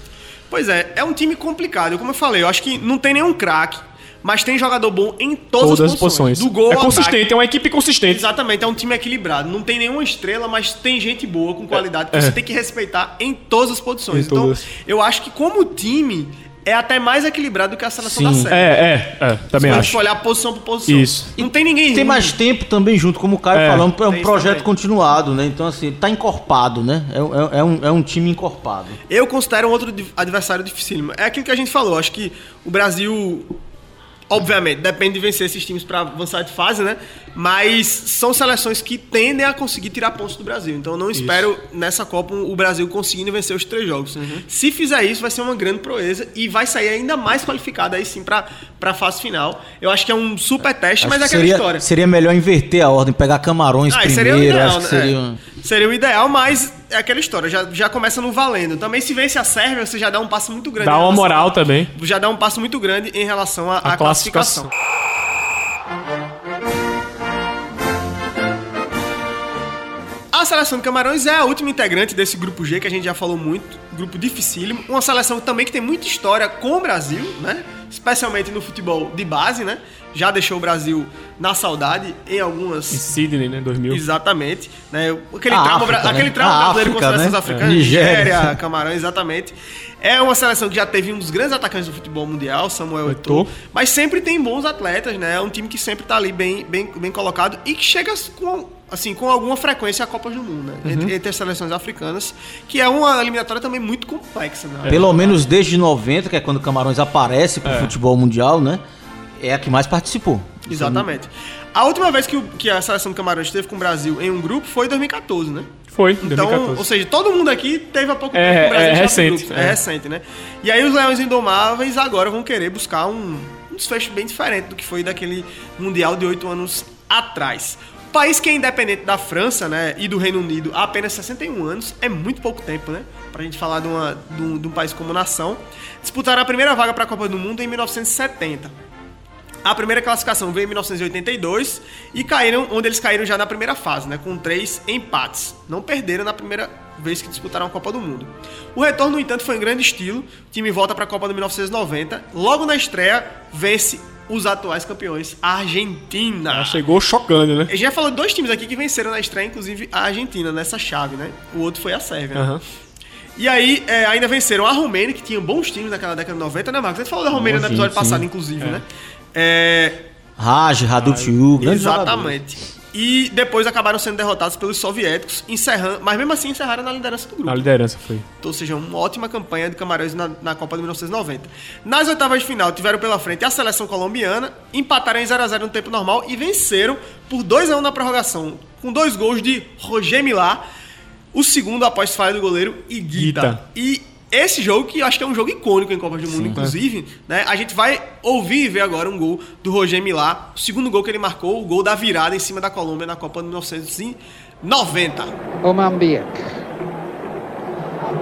Pois é, é um time complicado, como eu falei, eu acho que não tem nenhum craque, mas tem jogador bom em todas, todas as posições. Do gol é consistente, ataque. é uma equipe consistente. Exatamente, é um time equilibrado. Não tem nenhuma estrela, mas tem gente boa, com qualidade, que é. você tem que respeitar em todas as posições. Em então, todas. eu acho que como time, é até mais equilibrado do que a seleção Sim. da série. É, é, é também acho. Se olhar posição por posição. Isso. Não tem ninguém. Tem ruim. mais tempo também junto, como o Caio é. falando, é um projeto continuado, né? Então, assim, tá encorpado, né? É, é, é, um, é um time encorpado. Eu considero um outro adversário dificílimo. É aquilo que a gente falou. Acho que o Brasil Obviamente, depende de vencer esses times para avançar de fase, né? Mas são seleções que tendem a conseguir tirar pontos do Brasil. Então eu não espero isso. nessa Copa o Brasil conseguindo vencer os três jogos. Uhum. Se fizer isso, vai ser uma grande proeza e vai sair ainda mais qualificado aí sim para a fase final. Eu acho que é um super teste, acho mas é aquela seria, história. Seria melhor inverter a ordem, pegar Camarões ah, primeiro. Seria o ideal, que seria... É. seria o ideal, mas é aquela história, já, já começa no valendo. Também se vence a Sérvia, você já dá um passo muito grande. Dá uma moral também. Já dá um passo muito grande em relação à classificação. classificação. Seleção de Camarões é a última integrante desse grupo G que a gente já falou muito, grupo dificílimo, uma seleção também que tem muita história com o Brasil, né? especialmente no futebol de base, né? Já deixou o Brasil na saudade em algumas. Em Sydney, né? 2000. Exatamente. Né? Aquele a trauma, África, aquele né? trauma brasileiro África, com seleções né? africanas, é. Nigéria, Camarão, exatamente. É uma seleção que já teve um dos grandes atacantes do futebol mundial, Samuel Eto'o, mas sempre tem bons atletas, né? É um time que sempre tá ali bem, bem, bem colocado e que chega com assim, com alguma frequência a Copa do Mundo, né? Uhum. Entre, entre, as seleções africanas, que é uma eliminatória também muito complexa, né? Pelo menos desde 90, que é quando Camarões aparece pro é. futebol mundial, né? É a que mais participou. Exatamente. A última vez que, o, que a seleção do Camarões esteve com o Brasil em um grupo foi em 2014, né? Foi, então, 2014. Ou seja, todo mundo aqui teve há pouco é, tempo com o Brasil. É recente. É. é recente, né? E aí os Leões Indomáveis agora vão querer buscar um, um desfecho bem diferente do que foi daquele Mundial de oito anos atrás. País que é independente da França, né, e do Reino Unido há apenas 61 anos, é muito pouco tempo, né? Pra gente falar de, uma, de, um, de um país como nação. Disputaram a primeira vaga para a Copa do Mundo em 1970. A primeira classificação veio em 1982 e caíram onde eles caíram já na primeira fase, né, com três empates. Não perderam na primeira vez que disputaram a Copa do Mundo. O retorno, no entanto, foi em grande estilo. O time volta para a Copa de 1990. Logo na estreia, vence os atuais campeões, a Argentina. Já chegou chocando, né? A gente já falou de dois times aqui que venceram na estreia, inclusive a Argentina, nessa chave, né? O outro foi a Sérvia. Uhum. E aí, é, ainda venceram a Romênia, que tinha bons times naquela década de 90, né, Marcos? Você falou da Romênia no episódio sim. passado, inclusive, é. né? É... Raj, Radutyu, Exatamente. E depois acabaram sendo derrotados pelos soviéticos, encerrando, mas mesmo assim encerraram na liderança do grupo. A liderança foi. Então, ou seja, uma ótima campanha de Camarões na, na, Copa de 1990. Nas oitavas de final, tiveram pela frente a seleção colombiana, empataram em 0x0 no tempo normal e venceram por 2x1 na prorrogação, com dois gols de Roger Milá, o segundo após falha do goleiro Iguita. Guita. E esse jogo, que eu acho que é um jogo icônico em Copas do Mundo, Sim, inclusive, é. né? A gente vai ouvir e ver agora um gol do Roger Milá, o segundo gol que ele marcou, o gol da virada em cima da Colômbia na Copa de 1990. Oman Biak.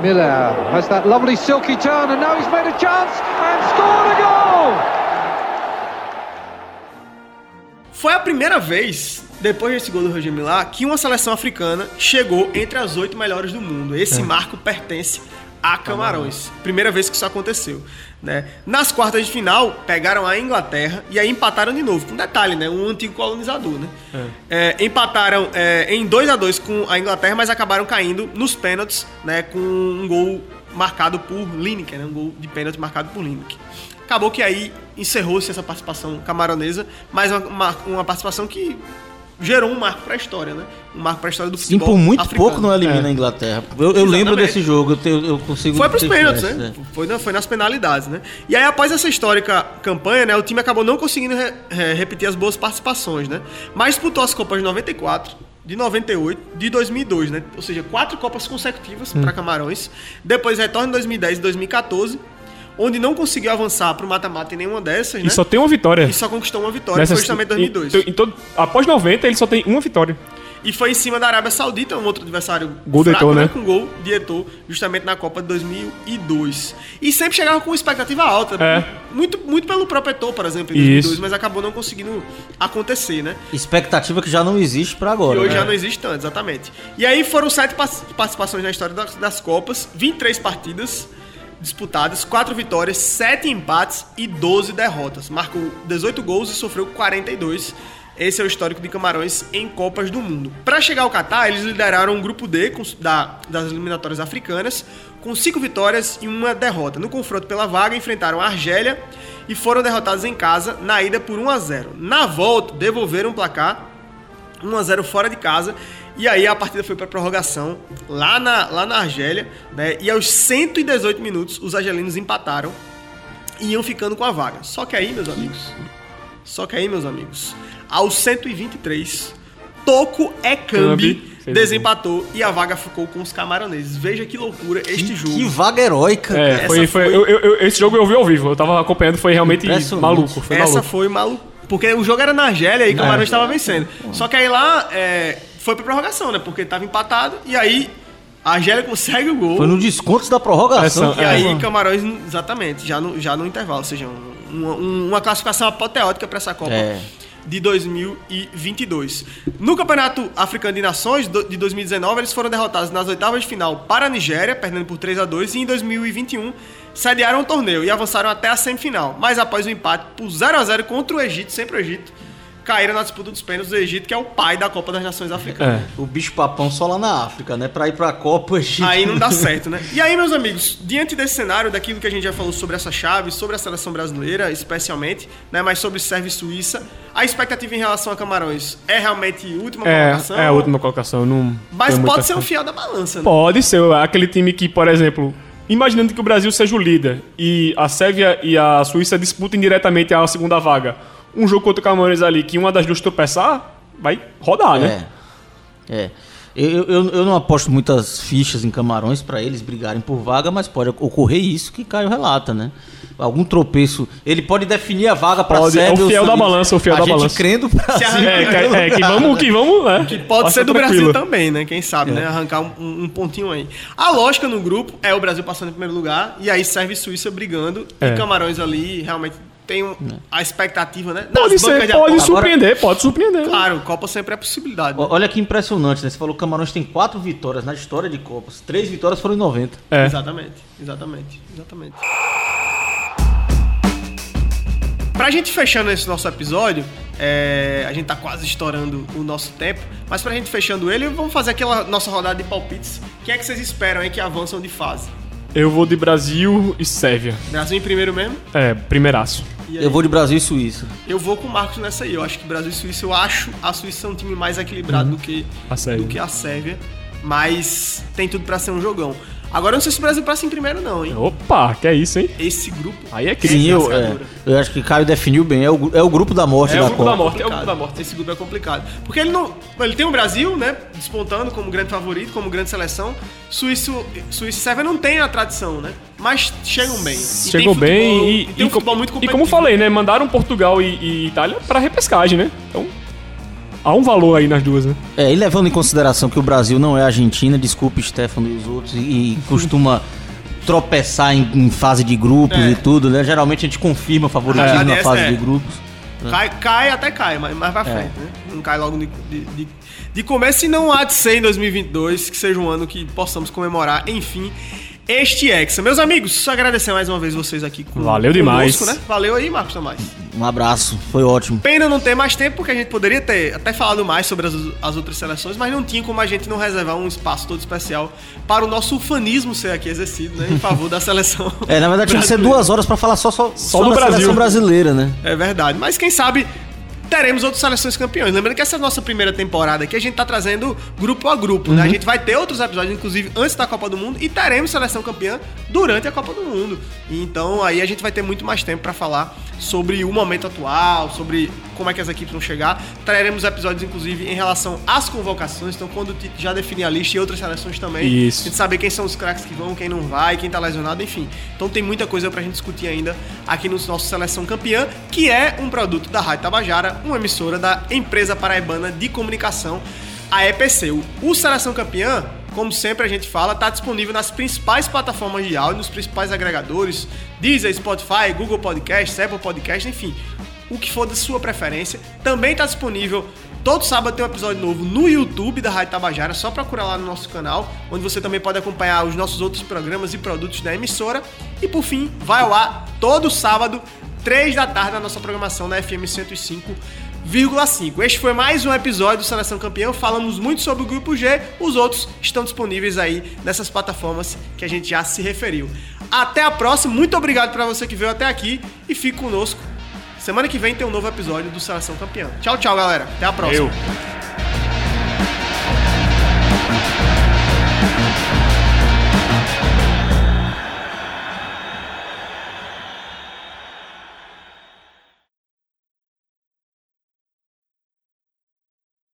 Miller has that lovely silky turn and now he's made a chance and scored a goal! Foi a primeira vez, depois desse gol do Roger Milá, que uma seleção africana chegou entre as oito melhores do mundo. Esse é. marco pertence a Camarões. Primeira vez que isso aconteceu. Né? Nas quartas de final, pegaram a Inglaterra e aí empataram de novo. Um detalhe, né? Um antigo colonizador, né? É. É, empataram é, em 2 a 2 com a Inglaterra, mas acabaram caindo nos pênaltis, né? Com um gol marcado por Lineker, né? Um gol de pênalti marcado por Lineker. Acabou que aí encerrou-se essa participação camaronesa, mas uma, uma, uma participação que gerou um marco para a história, né? Um marco para a história do futebol. Sim, por muito africano. pouco não elimina é. a Inglaterra. Eu, eu lembro desse jogo, eu, eu consigo. Foi para os pênaltis, né? É. Foi, foi nas penalidades, né? E aí, após essa histórica campanha, né? O time acabou não conseguindo re, re, repetir as boas participações, né? Mas disputou as Copas de 94, de 98, de 2002, né? Ou seja, quatro Copas consecutivas hum. para Camarões. Depois retorna em 2010 e 2014 onde não conseguiu avançar para o mata-mata em nenhuma dessas, e né? só tem uma vitória. E só conquistou uma vitória, Nessas, foi justamente 2002. Em, em todo, após 90, ele só tem uma vitória. E foi em cima da Arábia Saudita, um outro adversário gol fraco, Etor, né? né? Com gol de Eto'o, justamente na Copa de 2002. E sempre chegava com expectativa alta. É. Muito, muito pelo próprio Eto'o, por exemplo, em 2002, Isso. mas acabou não conseguindo acontecer, né? Expectativa que já não existe para agora. E hoje né? já não existe tanto, exatamente. E aí foram sete participações na história das, das Copas, 23 partidas disputadas, 4 vitórias, 7 empates e 12 derrotas. Marcou 18 gols e sofreu 42. Esse é o histórico de Camarões em Copas do Mundo. Para chegar ao Catar, eles lideraram um grupo D das eliminatórias africanas, com 5 vitórias e uma derrota. No confronto pela vaga, enfrentaram a Argélia e foram derrotados em casa na ida por 1 a 0. Na volta, devolveram o placar 1 a 0 fora de casa e aí a partida foi para prorrogação lá na, lá na Argélia, né? E aos 118 minutos os argelinos empataram e iam ficando com a vaga. Só que aí, meus amigos, só que aí, meus amigos, aos 123, Toco Ekambi desempatou e a vaga ficou com os camaroneses. Veja que loucura este que, jogo. Que vaga heróica. É, foi, foi, foi... Eu, eu, esse jogo eu vi ao vivo, eu tava acompanhando, foi realmente maluco. Foi Essa maluco. foi maluco. Porque o jogo era na Argélia e o Camarões estava é. vencendo. Só que aí lá, é, foi pra prorrogação, né? Porque tava empatado e aí a Argélia consegue o gol. Foi no desconto da prorrogação. e aí é. Camarões, exatamente, já no, já no intervalo. Ou seja, uma, uma classificação apoteótica para essa Copa. É. de 2022. No Campeonato Africano de Nações de 2019, eles foram derrotados nas oitavas de final para a Nigéria, perdendo por 3 a 2 e em 2021 sediaram o torneio e avançaram até a semifinal, mas após o empate por 0 a 0 contra o Egito, sempre o Egito, caíram na disputa dos pênaltis do Egito, que é o pai da Copa das Nações Africanas. É, o bicho papão só lá na África, né? Pra ir pra Copa, o Egito. Aí não dá [LAUGHS] certo, né? E aí, meus amigos, diante desse cenário, daquilo que a gente já falou sobre essa chave, sobre a seleção brasileira, especialmente, né? Mas sobre Sérvia e Suíça, a expectativa em relação a Camarões é realmente a última é, colocação? É a última colocação, não. Mas pode ser um fiel da balança, né? Pode ser, aquele time que, por exemplo, imaginando que o Brasil seja o líder e a Sérvia e a Suíça disputem diretamente a segunda vaga um jogo contra o Camarões ali que uma das duas tropeçar, vai rodar, né? É. é. Eu, eu, eu não aposto muitas fichas em Camarões para eles brigarem por vaga, mas pode ocorrer isso que Caio relata, né? Algum tropeço. Ele pode definir a vaga para a Sérvia. É o fiel da balança, o fiel a da gente balança. crendo pra é, que, é, que vamos, que vamos, né? Que pode Passa ser do tranquilo. Brasil também, né? Quem sabe, é. né? Arrancar um, um, pontinho aí. A lógica no grupo é o Brasil passando em primeiro lugar e aí serve Suíça brigando é. e Camarões ali realmente tem um, a expectativa, né? Pode ser, pode surpreender, Agora, pode surpreender. Claro, Copa sempre é possibilidade. Né? Olha que impressionante, né? Você falou que o Camarões tem quatro vitórias na história de Copas. Três vitórias foram em 90. É. Exatamente, exatamente, exatamente. Pra gente fechando esse nosso episódio, é, a gente tá quase estourando o nosso tempo, mas pra gente fechando ele, vamos fazer aquela nossa rodada de palpites. Quem é que vocês esperam aí que avançam de fase? Eu vou de Brasil e Sérvia. Brasil em primeiro mesmo? É, primeiraço. Eu vou de Brasil e Suíça. Eu vou com o Marcos nessa aí. Eu acho que Brasil e Suíça, eu acho a Suíça um time mais equilibrado uhum. do, que, a do que a Sérvia. Mas tem tudo para ser um jogão. Agora eu não sei se o Brasil passa em primeiro, não, hein? Opa, que é isso, hein? Esse grupo. Aí é crime. eu, é, eu acho que Caio definiu bem. É o, é o grupo da morte é da o grupo Copa. Da morte, é o grupo da morte. Esse grupo é complicado. Porque ele não. Ele tem o Brasil, né? Despontando como grande favorito, como grande seleção. Suíça, Suíça e Sérvia não tem a tradição, né? Mas chegam bem. Chegam bem e, e, tem um futebol muito. E como falei, né? Mandaram Portugal e, e Itália pra repescagem, né? Então há um valor aí nas duas, né? É, e levando em consideração que o Brasil não é Argentina, desculpe Stefano e os outros, e, e [LAUGHS] costuma tropeçar em, em, fase de grupos é. e tudo, né? Geralmente a gente confirma favoritismo é, na fase é. de grupos. Né? Cai, cai até cai, mas mais pra é. frente, né? Não cai logo de, de, de, de começo e não há de ser em 2022, que seja um ano que possamos comemorar, enfim, este Hexa. Meus amigos, só agradecer mais uma vez vocês aqui com Valeu demais. né? Valeu aí, Marcos Tomás. Um abraço, foi ótimo. Pena não ter mais tempo, porque a gente poderia ter até falado mais sobre as, as outras seleções, mas não tinha como a gente não reservar um espaço todo especial para o nosso ufanismo ser aqui exercido, né? Em favor da seleção. [LAUGHS] É, na verdade tinha que ser duas horas para falar só, só, só, só do Brasil. seleção brasileira, né? É verdade. Mas quem sabe teremos outras seleções campeões. Lembrando que essa é a nossa primeira temporada aqui, a gente tá trazendo grupo a grupo, uhum. né? A gente vai ter outros episódios, inclusive, antes da Copa do Mundo, e teremos seleção campeã durante a Copa do Mundo. Então aí a gente vai ter muito mais tempo para falar sobre o momento atual, sobre como é que as equipes vão chegar. Traremos episódios, inclusive, em relação às convocações. Então, quando já definir a lista e outras seleções também. Isso. A gente saber quem são os craques que vão, quem não vai, quem tá lesionado, enfim. Então tem muita coisa pra gente discutir ainda aqui no nosso Seleção Campeã, que é um produto da Rádio Tabajara, uma emissora da empresa paraibana de comunicação, a EPC. O Seleção Campeã como sempre a gente fala, está disponível nas principais plataformas de áudio, nos principais agregadores, Deezer, Spotify, Google Podcast, Apple Podcast, enfim, o que for da sua preferência. Também está disponível Todo sábado tem um episódio novo no YouTube da Rádio Tabajara, só procurar lá no nosso canal, onde você também pode acompanhar os nossos outros programas e produtos da emissora. E por fim, vai ao ar todo sábado, 3 da tarde, na nossa programação na FM 105 1,5. Este foi mais um episódio do Seleção Campeão. Falamos muito sobre o grupo G, os outros estão disponíveis aí nessas plataformas que a gente já se referiu. Até a próxima, muito obrigado para você que veio até aqui e fique conosco. Semana que vem tem um novo episódio do Seleção Campeão. Tchau, tchau, galera. Até a próxima. Eu.